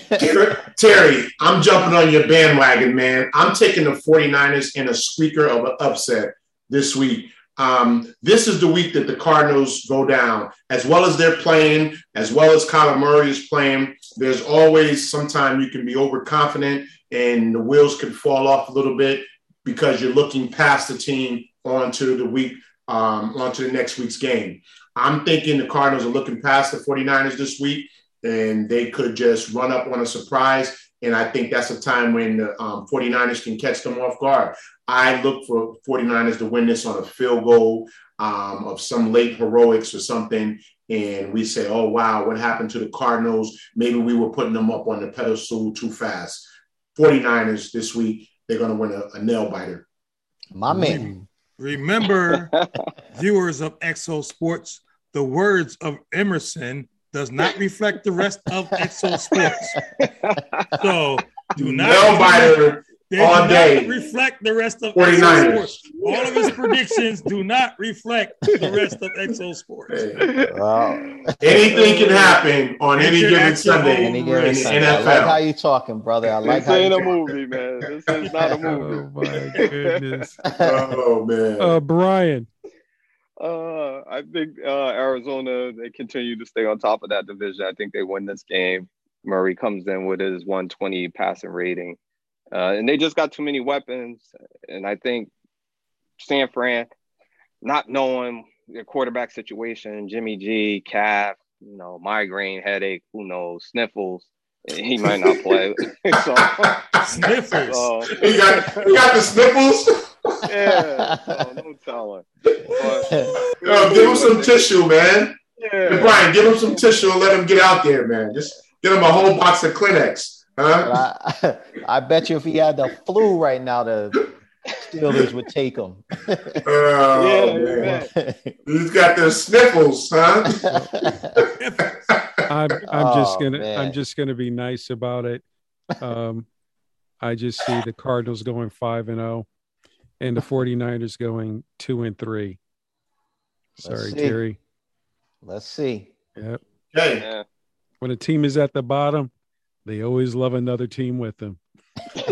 Terry, I'm jumping on your bandwagon, man. I'm taking the 49ers in a squeaker of an upset this week. Um, this is the week that the Cardinals go down. As well as they're playing, as well as Kyler Murray is playing, there's always sometime you can be overconfident and the wheels can fall off a little bit because you're looking past the team onto the week, um, onto the next week's game. I'm thinking the Cardinals are looking past the 49ers this week and they could just run up on a surprise. And I think that's a time when the um, 49ers can catch them off guard. I look for 49ers to win this on a field goal um, of some late heroics or something. And we say, oh, wow, what happened to the Cardinals? Maybe we were putting them up on the pedestal too fast. 49ers this week, they're going to win a, a nail biter. My man. Remember, viewers of Exo Sports, the words of Emerson does not reflect the rest of Exo Sports. So do not Nail biter they all do day. not reflect the rest of 49ers. Exo Sports. All of his predictions do not reflect the rest of Exo Sports. Hey, Well, anything can happen on any Enter given at your Sunday in any the given risk. Sunday. I like how NFL. you talking, brother. I like this how ain't you a movie, man. This is not a movie. oh my goodness. Oh, man. Uh, Brian, Uh, I think uh, Arizona they continue to stay on top of that division. I think they win this game. Murray comes in with his 120 passing rating, uh, and they just got too many weapons. And I think San Fran, not knowing their quarterback situation, Jimmy G, calf, you know, migraine, headache, who knows, sniffles, he might not play. so, Sniffles. so, you, got, you got the sniffles? yeah, so no telling. But, Yo, give him some tissue, man. Yeah. Brian, give him some tissue and let him get out there, man. Just get him a whole box of Kleenex. Huh? I, I bet you if he had the flu right now, the Steelers would take him. Oh, Yeah, man. man. He's got the sniffles, huh? I'm I'm just Oh, gonna man. I'm just gonna be nice about it. Um, I just see the Cardinals going five and zero, and the 49ers going two and three. Let's Sorry. Terry. Let's see. Yep. Hey, Yeah. When a team is at the bottom, they always love another team with them.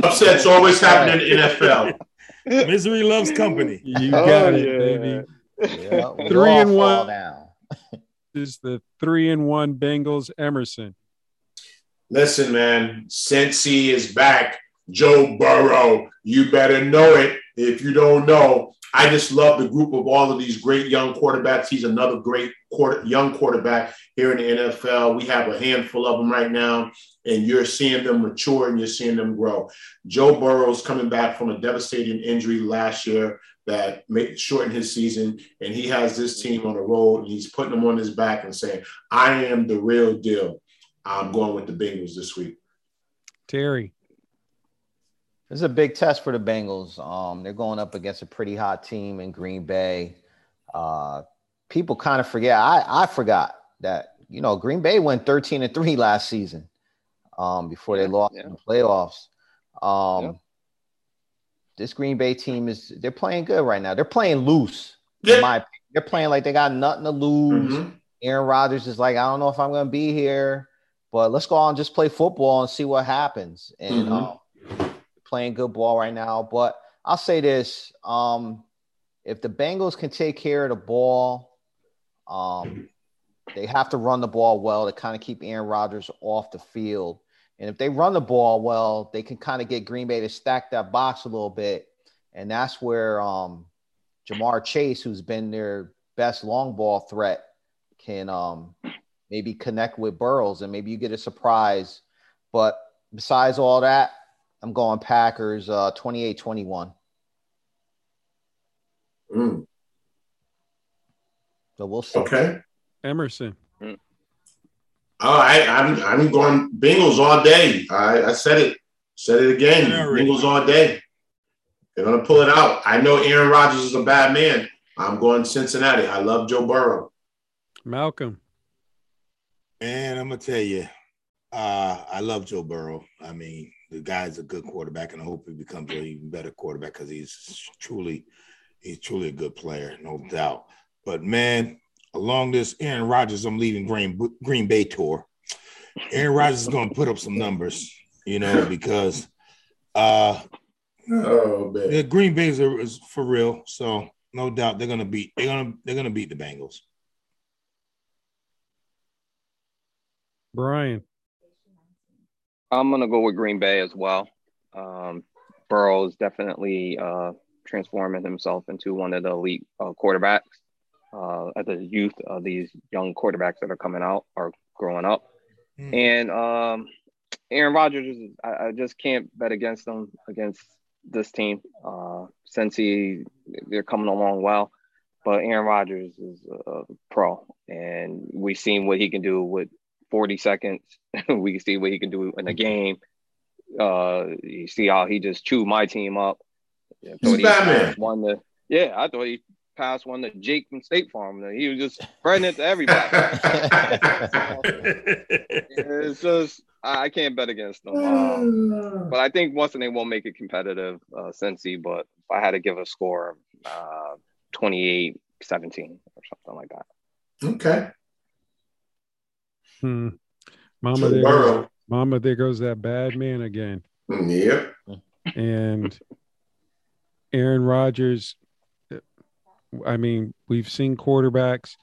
upsets always happen in NFL. Misery loves company. You Oh, got it, yeah. baby. Yeah, we Three and one. Down. This is the three and one Bengals. Emerson. Listen, man, Cincy is back. Joe Burrow, you better know it. If you don't know, I just love the group of all of these great young quarterbacks. He's another great quarter, young quarterback here in the NFL. We have a handful of them right now, and you're seeing them mature and you're seeing them grow. Joe Burrow's coming back from a devastating injury last year that made shortened his season, and he has this team on the road, and he's putting them on his back and saying, "I am the real deal." I'm going with the Bengals this week. Terry. This is a big test for the Bengals. Um, they're going up against a pretty hot team in Green Bay. Uh, people kind of forget. I, I forgot that you know Green Bay went 13 and three last season um, before they lost yeah. in the playoffs. Um, yeah. This Green Bay team is they're playing good right now. They're playing loose. Yeah. my they're playing like they got nothing to lose. Mm-hmm. Aaron Rodgers is like, I don't know if I'm going to be here, but let's go out and just play football and see what happens. And mm-hmm. um, playing good ball right now. But I'll say this: um, if the Bengals can take care of the ball, um, they have to run the ball well to kind of keep Aaron Rodgers off the field. And if they run the ball well, they can kind of get Green Bay to stack that box a little bit. And that's where um, Ja'Marr Chase, who's been their best long ball threat, can um, maybe connect with Burrows and maybe you get a surprise. But besides all that, I'm going Packers uh 28 21. Mm. So we'll see. Okay. Emerson. Mm. Oh, I, I'm I'm going Bengals all day. I, I said it. Said it again. Bengals all day. They're gonna pull it out. I know Aaron Rodgers is a bad man. I'm going Cincinnati. I love Joe Burrow. Malcolm. And I'm gonna tell you, uh, I love Joe Burrow. I mean, the guy's a good quarterback, and I hope he becomes an even better quarterback because he's truly, he's truly a good player, no doubt. But man, along this Aaron Rodgers, I'm leaving Green Green Bay tour. Aaron Rodgers is going to put up some numbers, you know, because uh, oh man, the Green Bay's are, is for real. So no doubt they're going to beat they're going to they're going to beat the Bengals. Brian. I'm gonna go with Green Bay as well. Um, Burrow is definitely uh, transforming himself into one of the elite uh, quarterbacks. Uh, as a youth of these young quarterbacks that are coming out or growing up, mm. and um, Aaron Rodgers, I, I, just can't bet against them against this team. Uh, since he they're coming along well, but Aaron Rodgers is a pro, and we've seen what he can do with 40 seconds. we can see what he can do in a game. Uh, you see how he just chewed my team up. He's Batman. One to, yeah, I thought he passed one to Jake from State Farm. He was just spreading it to everybody. it's just I can't bet against them. Um, but I think once they won't make it competitive, uh, Cincy. But if I had to give a score, uh, 28 17 or something like that. Okay. Hmm. Mama, there goes, Mama, there goes that bad man again. Yep. And Aaron Rodgers, I mean, we've seen quarterbacks,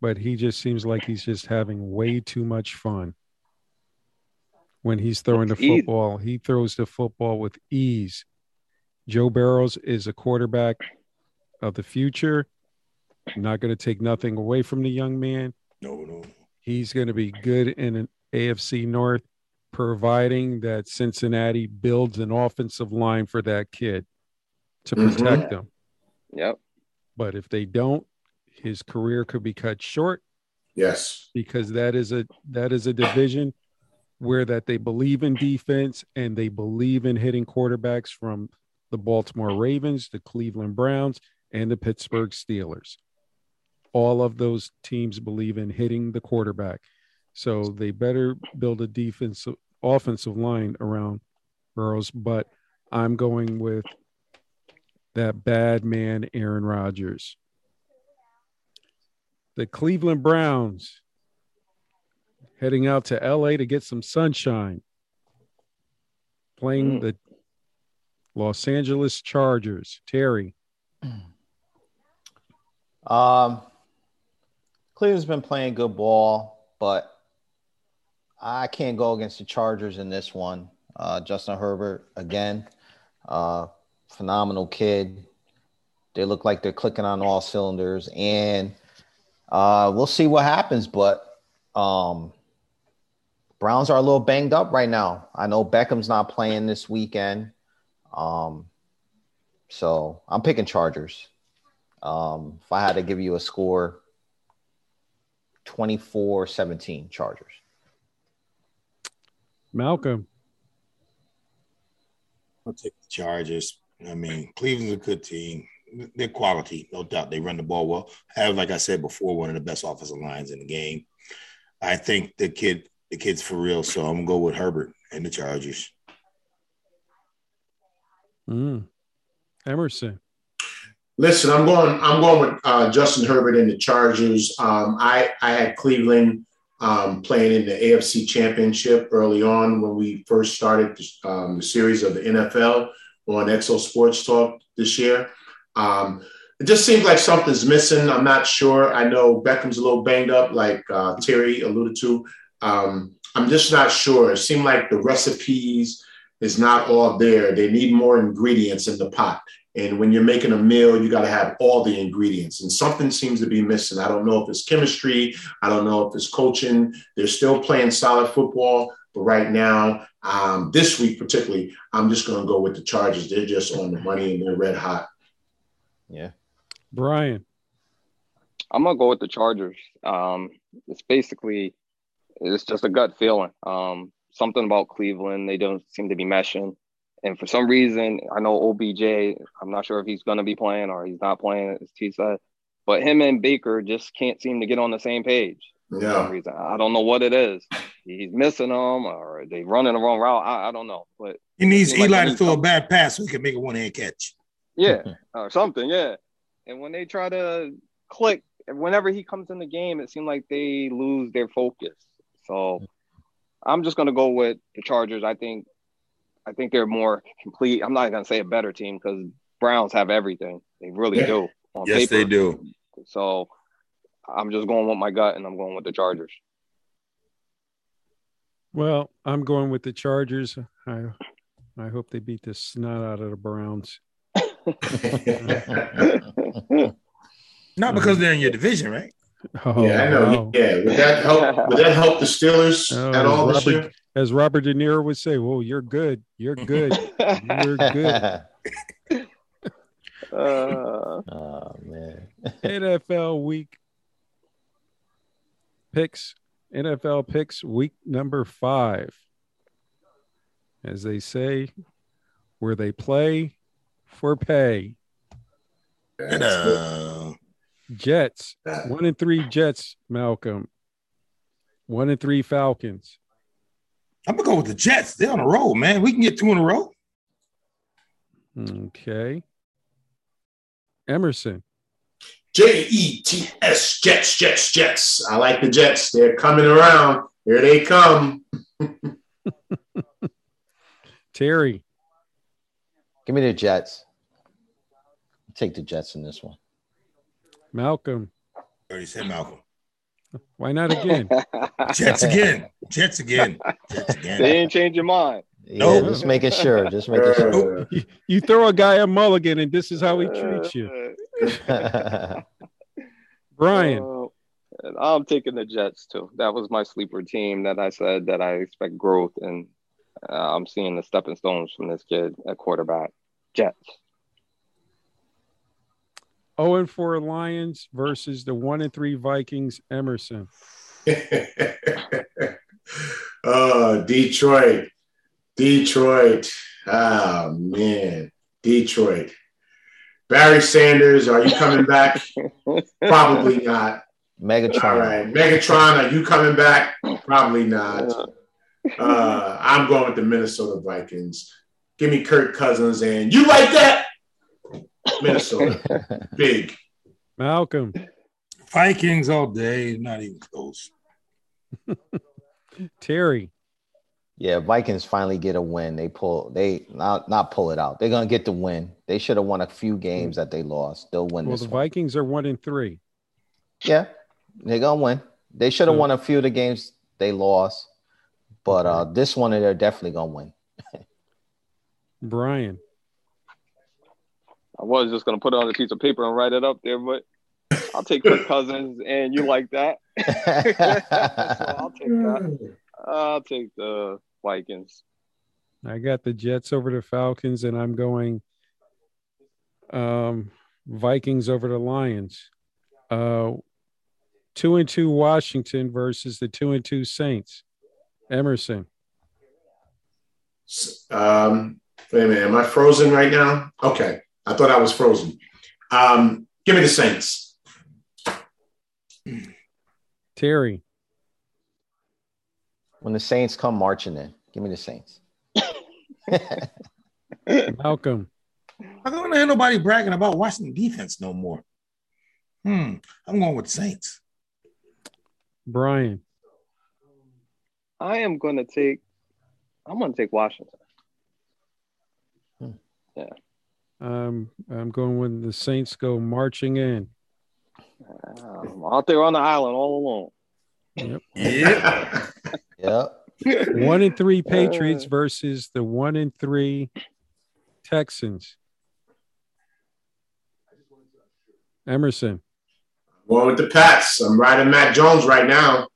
but he just seems like he's just having way too much fun. When he's throwing the football, he throws the football with ease. Joe Burrows is a quarterback of the future. I'm not going to take nothing away from the young man. No, no. He's going to be good in an AFC North, providing that Cincinnati builds an offensive line for that kid to mm-hmm. protect mm-hmm. him. Yep. But if they don't, his career could be cut short. Yes. Because that is a that is a division where that they believe in defense and they believe in hitting quarterbacks from the Baltimore Ravens, the Cleveland Browns, and the Pittsburgh Steelers all of those teams believe in hitting the quarterback. So they better build a defensive offensive line around Burrows, but I'm going with that bad man Aaron Rodgers. The Cleveland Browns heading out to LA to get some sunshine. Playing mm. the Los Angeles Chargers. Terry. Um Cleveland's been playing good ball, but I can't go against the Chargers in this one. Uh, Justin Herbert again. Uh, phenomenal kid. They look like they're clicking on all cylinders, and uh, we'll see what happens. But um, Browns are a little banged up right now. I know Beckham's not playing this weekend, um, so I'm picking Chargers. Um, if I had to give you a score, 24-17 Chargers. Malcolm. I'll take the Chargers. I mean, Cleveland's a good team. They're quality, no doubt. They run the ball well. Have, like I said before, one of the best offensive lines in the game. I think the kid, the kid's for real. So I'm gonna go with Herbert and the Chargers. Mm. Emerson. Listen, I'm going. I'm going with uh, Justin Herbert and the Chargers. Um, I I had Cleveland um, playing in the AFC Championship early on when we first started um, the series of the NFL on Exo Sports Talk this year. Um, it just seems like something's missing. I'm not sure. I know Beckham's a little banged up, like uh, Terry alluded to. Um, I'm just not sure. It seemed like the recipes is not all there. They need more ingredients in the pot. And when you're making a meal, you got to have all the ingredients. And something seems to be missing. I don't know if it's chemistry. I don't know if it's coaching. They're still playing solid football. But right now, um, this week particularly, I'm just going to go with the Chargers. They're just on the money and they're red hot. Yeah. Brian. I'm gonna go with the Chargers. Um, it's basically it's just a gut feeling. Um, something about Cleveland, they don't seem to be meshing. And for some reason, I know OBJ, I'm not sure if he's gonna be playing or he's not playing, as T said, but him and Baker just can't seem to get on the same page. For Yeah. some reason. I don't know what it is. He's missing them or they running the wrong route. I, I don't know. But He needs Seem like Eli to throw a bad pass so he can make a one hand catch. Yeah, or something. Yeah. And when they try to click, whenever he comes in the game, it seems like they lose their focus. So I'm just gonna go with the Chargers. I think, I think they're more complete. I'm not gonna say a better team because Browns have everything. They really Yeah. do. On Yes, paper. they do. So I'm just going with my gut, and I'm going with the Chargers. Well, I'm going with the Chargers. I I hope they beat the snot out of the Browns. Not because they're in your division, right? Oh, yeah, I know. wow. Yeah, would that help? Would that help the Steelers Oh, at all this year? As Robert De Niro would say, "Well, you're good. You're good. You're good." uh, oh man. NFL week picks. NFL picks week number five. As they say, where they play for pay. Jets, one and three Jets, Malcolm. One and three Falcons. I'm gonna go with the Jets. They're on a roll, man. We can get two in a row. Okay. Emerson. J E T S Jets, Jets, Jets. I like the Jets. They're coming around. Here they come. Terry. Give me the Jets. Take the Jets in this one. Malcolm. already said Malcolm. Why not again? Jets again. Jets again. Jets they didn't change your mind. Yeah, Nope. just making sure. Just making sure. Uh, you, you throw a guy a mulligan, and this is how he treats you. Brian. Uh, I'm taking the Jets too. That was my sleeper team that I said that I expect growth, and uh, I'm seeing the stepping stones from this kid at quarterback. Jets. 0 and 4 Lions versus the 1 and 3 Vikings, Emerson. oh, Detroit. Detroit. Oh, man. Detroit. Barry Sanders, are you coming back? Probably not. Megatron. All right. Megatron, are you coming back? Probably not. Uh, I'm going with the Minnesota Vikings. Give me Kirk Cousins and you like that? Minnesota. Big. Malcolm. Vikings all day. Not even close. Terry. Yeah, Vikings finally get a win. They pull they not not pull it out. They're gonna get the win. They should have won a few games that they lost. They'll win Well, this the one. Vikings are 1 and 3. Yeah, they're gonna win. They should have So- won a few of the games they lost, but uh this one they're definitely gonna win. Brian. I was just gonna put it on a piece of paper and write it up there, but I'll take Kirk Cousins, and you like that. so I'll take that. I'll take the Vikings. I got the Jets over the Falcons, and I'm going um, Vikings over the Lions. Uh, two and two Washington versus the two and two Saints. Emerson. Um, wait a minute, am I frozen right now? Okay, I thought I was frozen. Um, give me the Saints. Terry. When the Saints come marching in, give me the Saints. Malcolm. I don't hear nobody bragging about Washington defense no more. Hmm. I'm going with Saints. Brian. I am gonna take. I'm gonna take Washington. Yeah. Um, I'm going when the Saints go marching in. Um, out there on the island all alone. Yeah. Yep. One and three Patriots versus the one and three Texans. Emerson. Going with the Pats. I'm riding Mac Jones right now.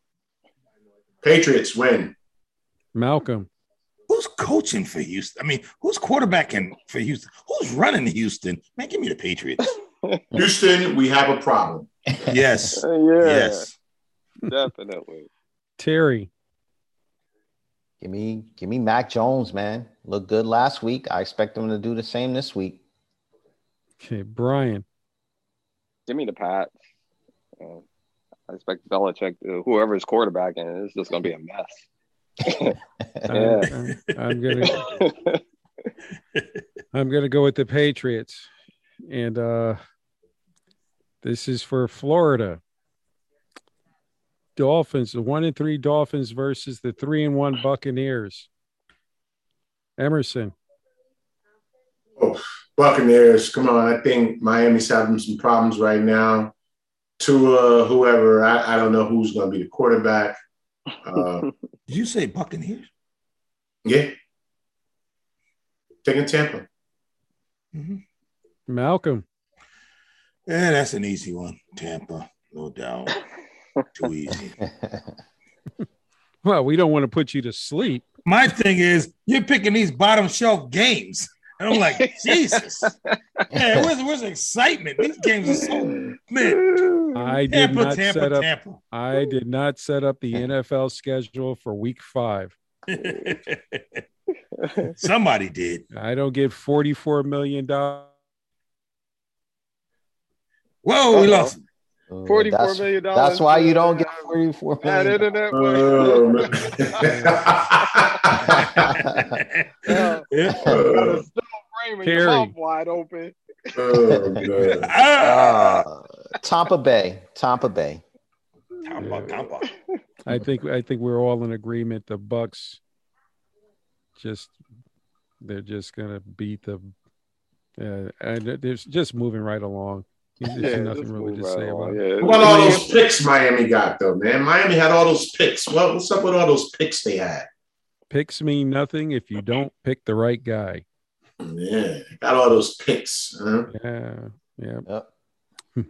Patriots win. Malcolm. Who's coaching for Houston? I mean, who's quarterbacking for Houston? Who's running Houston? Man, give me the Patriots. Houston, we have a problem. Yes. Yeah, Yes. definitely. Terry. Give me, give me Mac Jones, man. Looked good last week. I expect him to do the same this week. Okay, Brian. Give me the Pats. Uh, I expect Belichick, to, whoever's quarterbacking, it's just gonna be a mess. I'm, I'm gonna I'm gonna go with the Patriots. And uh this is for Florida. Dolphins, the one and three Dolphins versus the three and one Buccaneers. Emerson. Oh, Buccaneers, come on. I think Miami's having some problems right now. Tua, whoever, I, I don't know who's going to be the quarterback. Uh, Did you say Buccaneers? yeah. Taking Tampa. Mm-hmm. Malcolm. Yeah, that's an easy one. Tampa, no doubt. Too easy. Well, we don't want to put you to sleep. My thing is, you're picking these bottom shelf games. And I'm like, Jesus. Man, where's, where's the excitement? These games are so man. I did Tampa, not Tampa, set up Tampa. I did not set up the NFL schedule for week five. Somebody did. I don't get $44 million. Whoa, we Uh-oh. lost. Ooh, Forty-four that's- million dollars. That's why you don't get 44 that million. internet. Oh, man. Yeah. Yeah. Got a stone frame and your Terry. mouth wide open. oh. Ah, Uh, Tampa Bay. Tampa Bay. Tampa, Tampa. I think I think we're all in agreement. The Bucs just they're just gonna beat the. Uh, and they're just moving right along. There's Yeah, nothing really move to say about it. Yeah. What about all those picks Miami got, though, man? Miami had all those picks. What, what's up with all those picks they had? Picks mean nothing if you don't pick the right guy. Yeah, got all those picks. Huh? Yeah, yeah. Yep.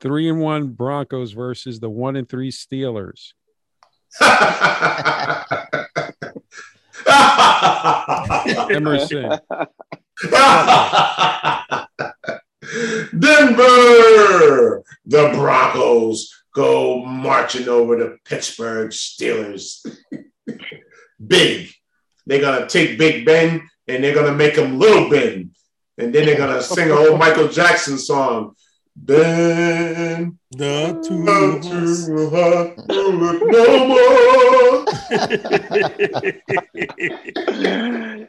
Three and one Broncos versus the one and three Steelers. Emerson. Denver, the Broncos go marching over the Pittsburgh Steelers. Big. They're gonna take Big Ben and they're gonna make him Little Ben, and then they're gonna sing a whole Michael Jackson song. Ben, The two come of us. to her, look no more.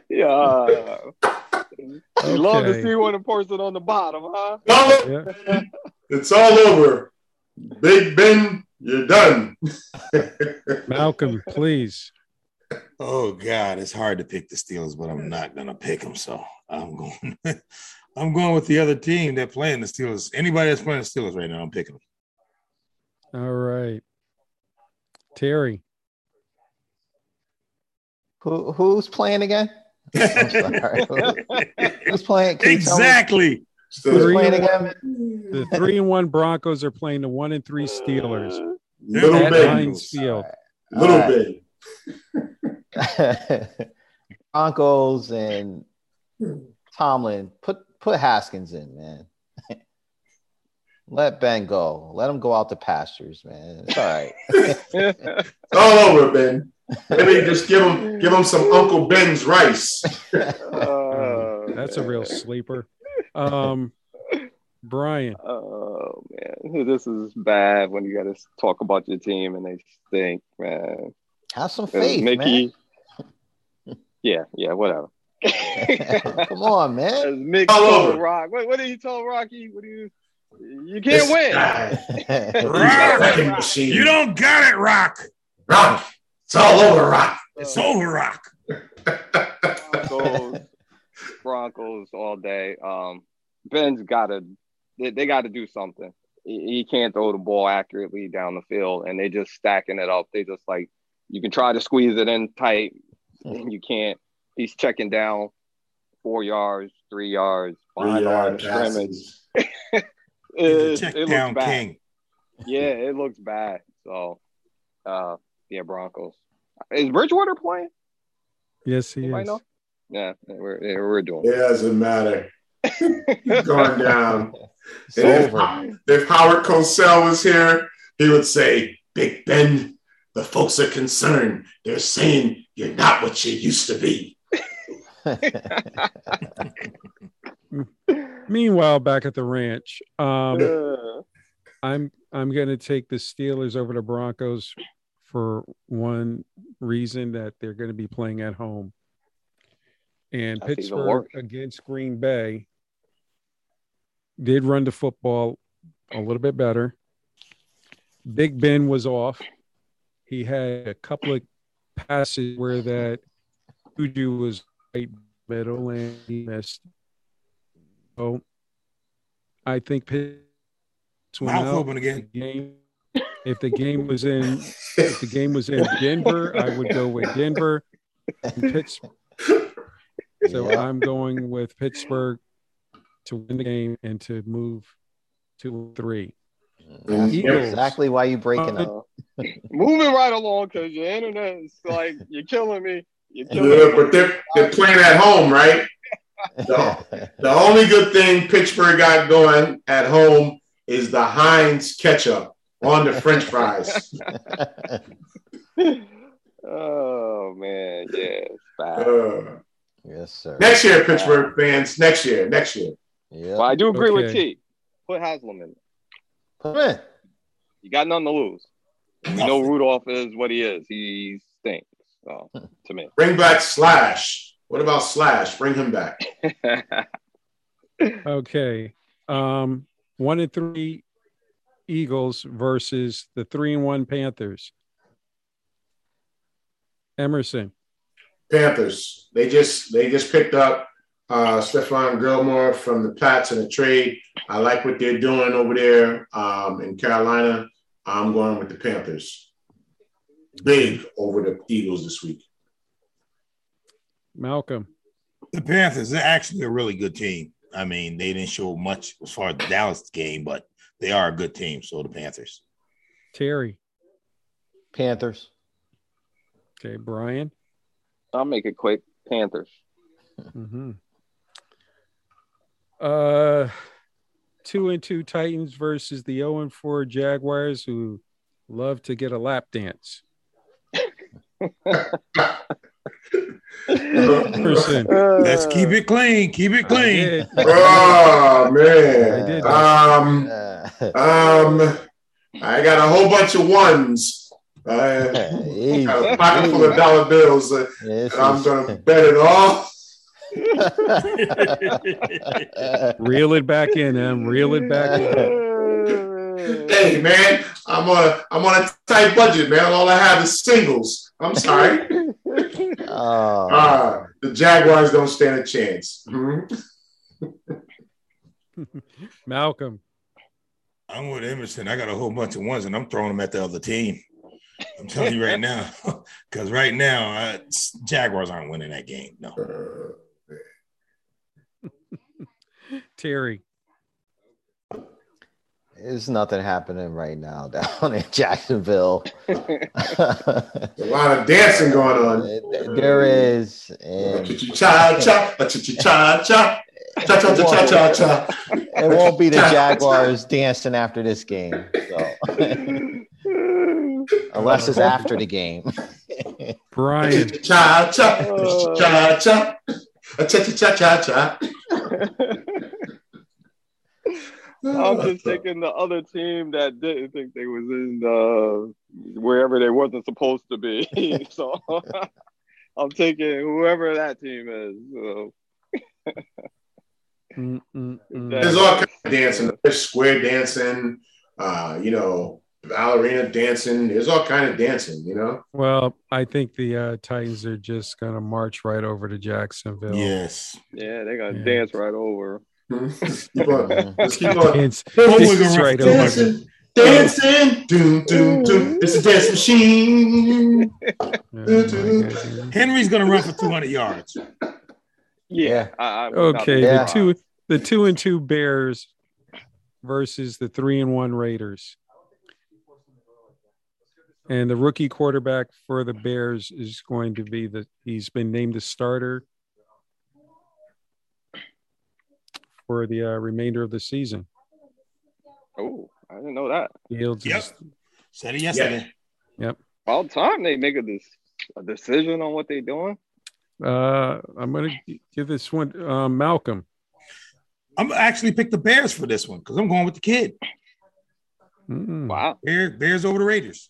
yeah. You love to see one person on the bottom, huh? All- Yeah. It's all over. Big Ben, you're done. Malcolm, please. Oh God, it's hard to pick the Steelers, but I'm not gonna pick them. So I'm going. I'm going with the other team that playing the Steelers. Anybody that's playing the Steelers right now, I'm picking them. All right. Terry. Who, who's playing again? I'm sorry. Who's playing? Can you tell me? exactly. Who's Three playing and again? The three and one Broncos are playing the one and three Steelers little at bit. Heinz Field. Little All right. bit. Broncos and Tomlin put put Haskins in, man. Let Ben go. Let him go out to pastures, man. It's all right. It's all over, Ben. Maybe just give him give him some Uncle Ben's rice. Oh, That's a real sleeper. Um, Brian, Oh man, this is bad when you got to talk about your team and they stink, man. Have some faith, Mickey, yeah, yeah, whatever. Come on, man. Mick All told over. Rock, what, what did he tell Rocky? What do you? You can't This win. guy, he's a Rock. machine. You don't got it, Rock. rock. It's all over, rock. It's over, Rock. Broncos, Broncos all day. Um, Ben's got to, they, they got to do something. He, he can't throw the ball accurately down the field, and they just stacking it up. They just like you can try to squeeze it in tight, and you can't. He's checking down four yards, three yards, behind the Three-yard scrimmage. passes. He's It, check it down looks bad. king. Yeah, it looks bad. So, uh, yeah, Broncos. Is Bridgewater playing? yes, he Anybody is. know? Yeah, we're we're doing. It doesn't matter. He's going down. It's If, over. if Howard Cosell was here, he would say, Big Ben, the folks are concerned. They're saying you're not what you used to be. Meanwhile, back at the ranch, um, Uh, I'm I'm going to take the Steelers over the Broncos for one reason that they're going to be playing at home, and That's Pittsburgh against Green Bay did run the football a little bit better. Big Ben was off. He had a couple of passes where that Juju was right middle and he missed. So I think Pitt went Mouth out. open again. The game, if the game was in if the game was in Denver, I would go with Denver and Pittsburgh. So Yeah. I'm going with Pittsburgh to win the game and to move to three. That's Eagles. exactly why you breaking up. uh, moving right along because your internet is like you're killing me. You're killing Yeah, me. but they're, they're playing at home, right? The, the only good thing Pittsburgh got going at home is the Heinz ketchup on the French fries. oh man, yeah. Uh, yes, sir. next year, Pittsburgh fans. Next year. Next year. Yeah. But I do agree with Okay. T. Put Haskins in. Put him in. You got nothing to lose. You know Rudolph is what he is. He stinks. So to me. Bring back Slash. What about Slash? Bring him back. Okay. Um, one and three Eagles versus the three and one Panthers. Emerson. Panthers. They just they just picked up uh Stephon Gilmore from the Pats in a trade. I like what they're doing over there um, in Carolina. I'm going with the Panthers. Big over the Eagles this week. Malcolm. The Panthers, they're actually a really good team. I mean, they didn't show much as far as the Dallas game, but they are a good team. So the Panthers. Terry. Panthers. Okay. Brian. I'll make it quick. Panthers. Mm-hmm. Uh, two and two Titans versus the 0 and 4 Jaguars who love to get a lap dance. Emerson. Let's keep it clean. Keep it clean. did. oh I man. did. Um Uh, um I got a whole bunch of ones. I got a pocket full of dollar bills uh, This and I'm is- gonna bet it all. Reel it back in, Em. Reel it back in. Hey man, I'm on a I'm on a tight budget, man. All I have is singles. I'm sorry. oh, Ah, the Jaguars don't stand a chance. Malcolm. I'm with Emerson. I got a whole bunch of ones, and I'm throwing them at the other team. I'm telling you right now, because right now, uh, Jaguars aren't winning that game. No, Uh, Terry there's nothing happening right now down in Jacksonville. a lot of dancing going on. There is. And... Cha cha cha cha cha. Cha, cha, cha, cha, cha. It won't be the Jaguars dancing after this game. So. Unless it's after the game. Brian. Cha cha cha cha cha cha cha cha. I'm just taking the other team that didn't think they was in the wherever they wasn't supposed to be. so I'm taking whoever that team is. So. Mm, mm, mm. There's all kinds of dancing. There's square dancing, uh, you know, ballerina dancing. There's all kind of dancing, you know. well, I think the uh, Titans are just going to march right over to Jacksonville. Yes. Yeah, they're gonna Yeah. dance right over. Keep on, let's keep on Dance, Wiggle dance around. right over. dancing, dancing, doom, doom, doom. It's a dance machine. Oh. Henry's gonna run for 200 yards. Yeah. I, I, Okay, the two the two and two Bears versus the three and one Raiders. And the rookie quarterback for the Bears is going to be the he's been named the starter for the uh, remainder of the season. Oh, I didn't know that. Fields Yep. is Said it yesterday. yep About time they make a, this, a decision on what they're doing. uh I'm gonna give this one uh, Malcolm. I'm actually pick the Bears for this one because I'm going with the kid. Mm. Wow. Bears, Bears over the Raiders.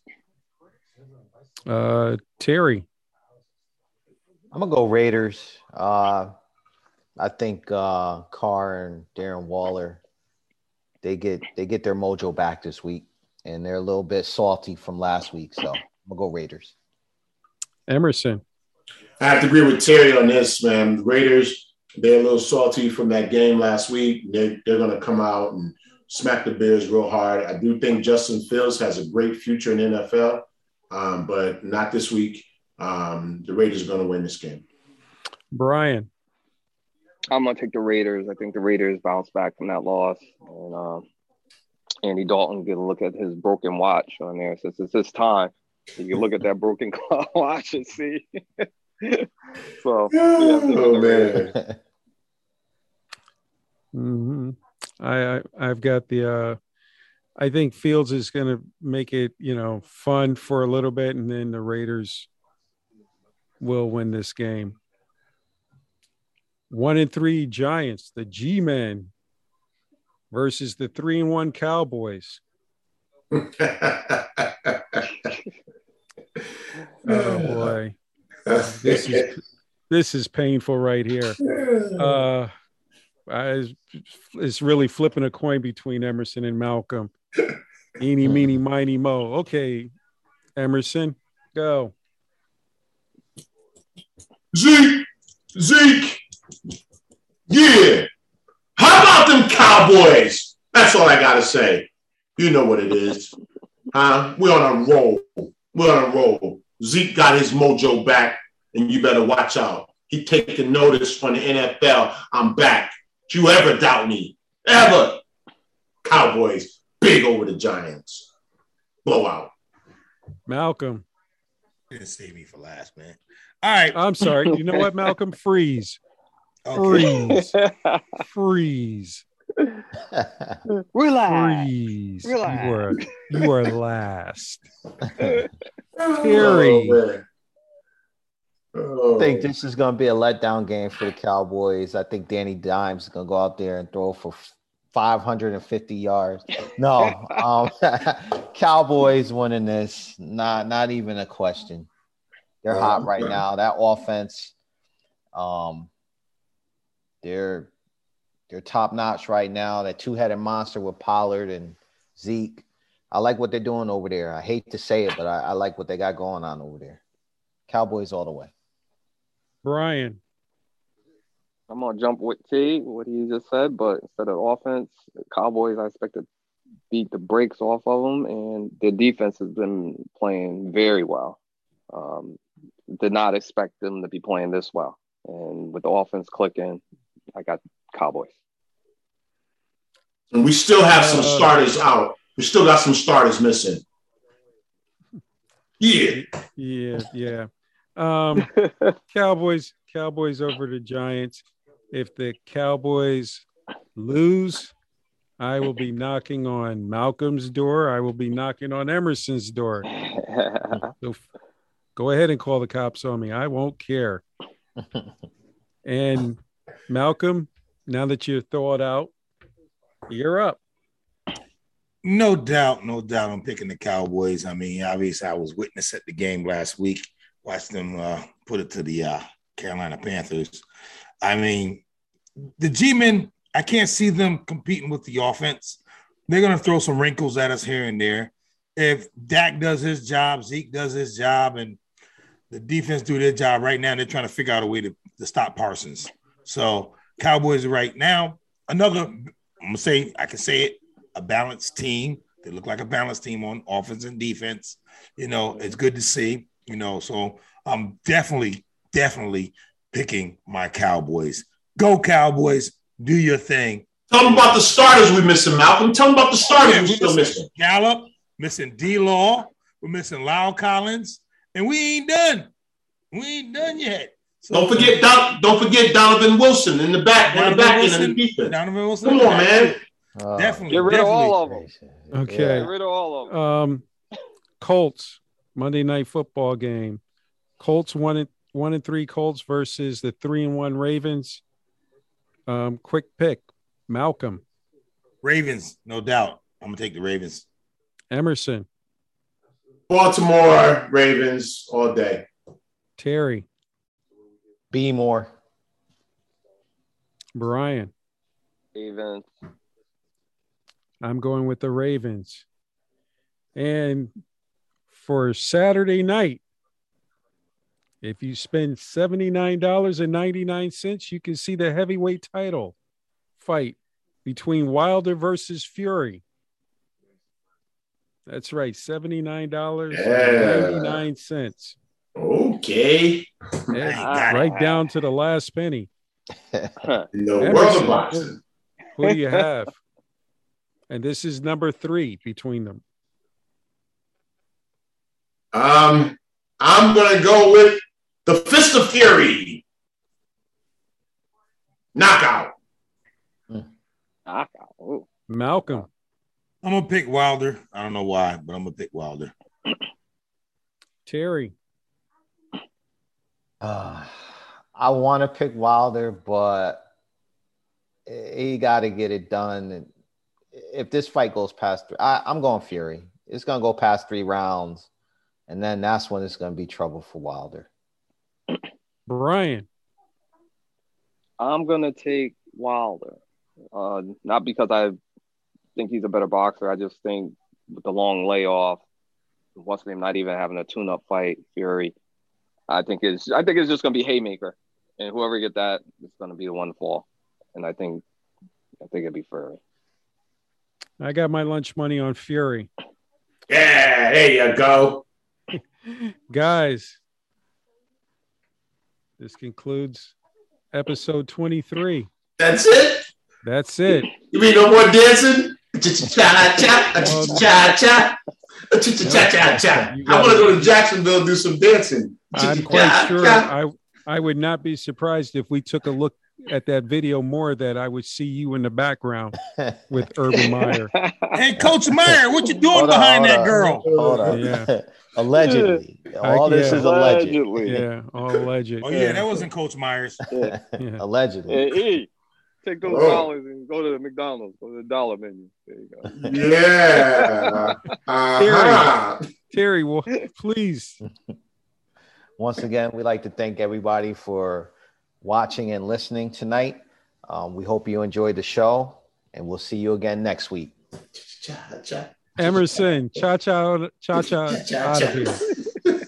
Uh Terry. I'm gonna go Raiders. Uh, I think uh, Carr and Darren Waller, they get they get their mojo back this week, and they're a little bit salty from last week. So I'm gonna go Raiders. Emerson. I have to agree with Terry on this, man. The Raiders, they're a little salty from that game last week. They're, they're going to come out and smack the Bears real hard. I do think Justin Fields has a great future in NFL, um, but not this week. Um, the Raiders are going to win this game. Brian. I'm gonna take the Raiders. I think the Raiders bounce back from that loss, and um, Andy Dalton get a look at his broken watch on there. Since it's his time, you can look at that broken clock watch and see. so yeah, Oh, man. hmm I, I I've got the uh I think Fields is going to make it, you know, fun for a little bit and then the Raiders will win this game. 1 and 3 Giants, the G-men versus the 3 and 1 Cowboys. Oh boy. This is this is painful right here. Uh, I, it's really flipping a coin between Emerson and Malcolm. Eeny, meeny, miny, mo. Okay, Emerson, go. Zeke, Zeke, yeah. How about them Cowboys? That's all I gotta say. You know what it is, huh? We're on a roll. We're on a roll. Zeke got his mojo back, and you better watch out. He taking notice from the NFL. I'm back. Do you ever doubt me? Ever? Cowboys big over the Giants. Blowout. Malcolm. You didn't save me for last, man. All right. I'm sorry. You know what, Malcolm? Freeze. Okay. Freeze. Freeze. Relax. Freeze. Relax. You are you are last. I Terry. Oh, man. Oh. think this is going to be a letdown game for the Cowboys. I think Danny Dimes is going to go out there and throw for 550 yards. No, um, Cowboys winning this. Not not even a question. They're hot right now. That offense, um, they're they're top notch right now. That two headed monster with Pollard and Zeke. I like what they're doing over there. I hate to say it, but I, I like what they got going on over there. Cowboys all the way. Brian. I'm gonna jump with T, what he just said, but instead of offense, the Cowboys I expect to beat the brakes off of them, and their defense has been playing very well. Um, did not expect them to be playing this well, and with the offense clicking, I got Cowboys. And we still have some Uh, starters out. We still got some starters missing. Yeah. Yeah, yeah. Um, Cowboys, Cowboys over the Giants. If the Cowboys lose, I will be knocking on Malcolm's door. I will be knocking on Emerson's door. So go ahead and call the cops on me. I won't care. and Malcolm, now that you've thawed out, you're up. No doubt, no doubt. I'm picking the Cowboys. I mean, obviously, I was witness at the game last week. Watched them uh, put it to the uh, Carolina Panthers. I mean, the G-men, I can't see them competing with the offense. They're going to throw some wrinkles at us here and there. If Dak does his job, Zeke does his job, and the defense do their job right now, they're trying to figure out a way to, to stop Parsons. So Cowboys right now, another, I'm to say, I can say it, a balanced team. They look like a balanced team on offense and defense. You know, it's good to see, you know, so I'm definitely, definitely picking my Cowboys. Go Cowboys, do your thing. Tell them about the starters we're missing, Malcolm. Tell them about the oh, starters Yeah, we're still missing missing. Gallup, missing D Law, we're missing La'el Collins, and we ain't done. We ain't done yet. So, Don't forget Don, don't forget Donovan Wilson in the back, in the Donovan back end of the defense. Donovan Wilson. Come on, man. Oh, Definitely. Get rid of all of them. Okay. Get rid of all of them. Um, Colts Monday night football game. Colts one and one and three Colts versus the three and one Ravens. Um, quick pick, Malcolm Ravens, no doubt. I'm gonna take the Ravens. Emerson, Baltimore Ravens all day. Terry, Be more. Brian. Ravens. I'm going with the Ravens. And for Saturday night, if you spend $79.99, you can see the heavyweight title fight between Wilder versus Fury. That's right, $79.99. Okay. Yeah, right down to the last penny. In the Emerson. world of boxing. Who do you have? And this is number three between them. Um, I'm gonna go with the Fist of Fury. Knockout. Knockout. Ooh. Malcolm, I'm gonna pick Wilder. I don't know why, but I'm gonna pick Wilder. Terry, Uh, I want to pick Wilder, but he got to get it done. And if this fight goes past three, I, I'm going Fury. It's going to go past three rounds, and then that's when it's going to be trouble for Wilder. Brian, I'm gonna take Wilder. Uh, not because I think he's a better boxer. I just think with the long layoff, what's his name not even having a tune-up fight, Fury. I think it's I think it's just gonna be haymaker, and whoever get that is gonna be the one to fall. And I think I think it'd be Fury. I got my lunch money on Fury. Yeah, there you go. Guys, this concludes episode 23. That's it. That's it. You mean no more dancing? Cha cha cha cha cha. Cha cha cha. You I want to gotta- go to Jacksonville and do some dancing. I'm quite sure I, I would not be surprised if we took a look at that video more that I would see you in the background with Urban Meyer. Hey, Coach Meyer, what you doing Hold behind hold that on. girl? Hold on. Yeah. Allegedly. All this yeah. is alleged. Allegedly. Yeah, all alleged. Oh yeah, that wasn't Coach Myers. Yeah. Yeah. Allegedly. Hey, E, take those Whoa. dollars and go to the McDonald's. Go to the dollar menu. There you go. Yeah. Uh-huh. Terry, well, please. Once again, we'd like to thank everybody for watching and listening tonight. Um, we hope you enjoyed the show, and we'll see you again next week. Emerson, cha cha, cha cha, out of here.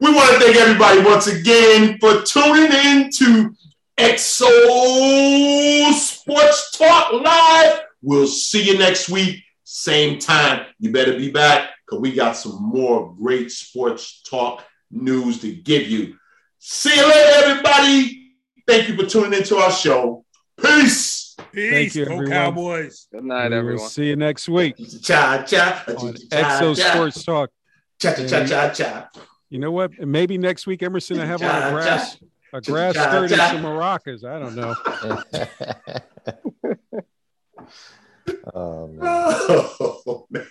We want to thank everybody once again for tuning in to EXO Sports Talk Live. We'll see you next week, same time. You better be back because we got some more great sports talk news to give you. See you later, everybody. Thank you for tuning into our show. Peace. Peace. you, Go everyone. Cowboys. Good night, We everyone. see you next week Cha cha. on Exo. Sports Talk. Cha cha cha cha cha. You know what? Maybe next week, Emerson, I have on Cha, a grass, a grass cha, skirt and cha. some maracas. I don't know. oh man. Oh man.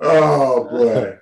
Oh boy.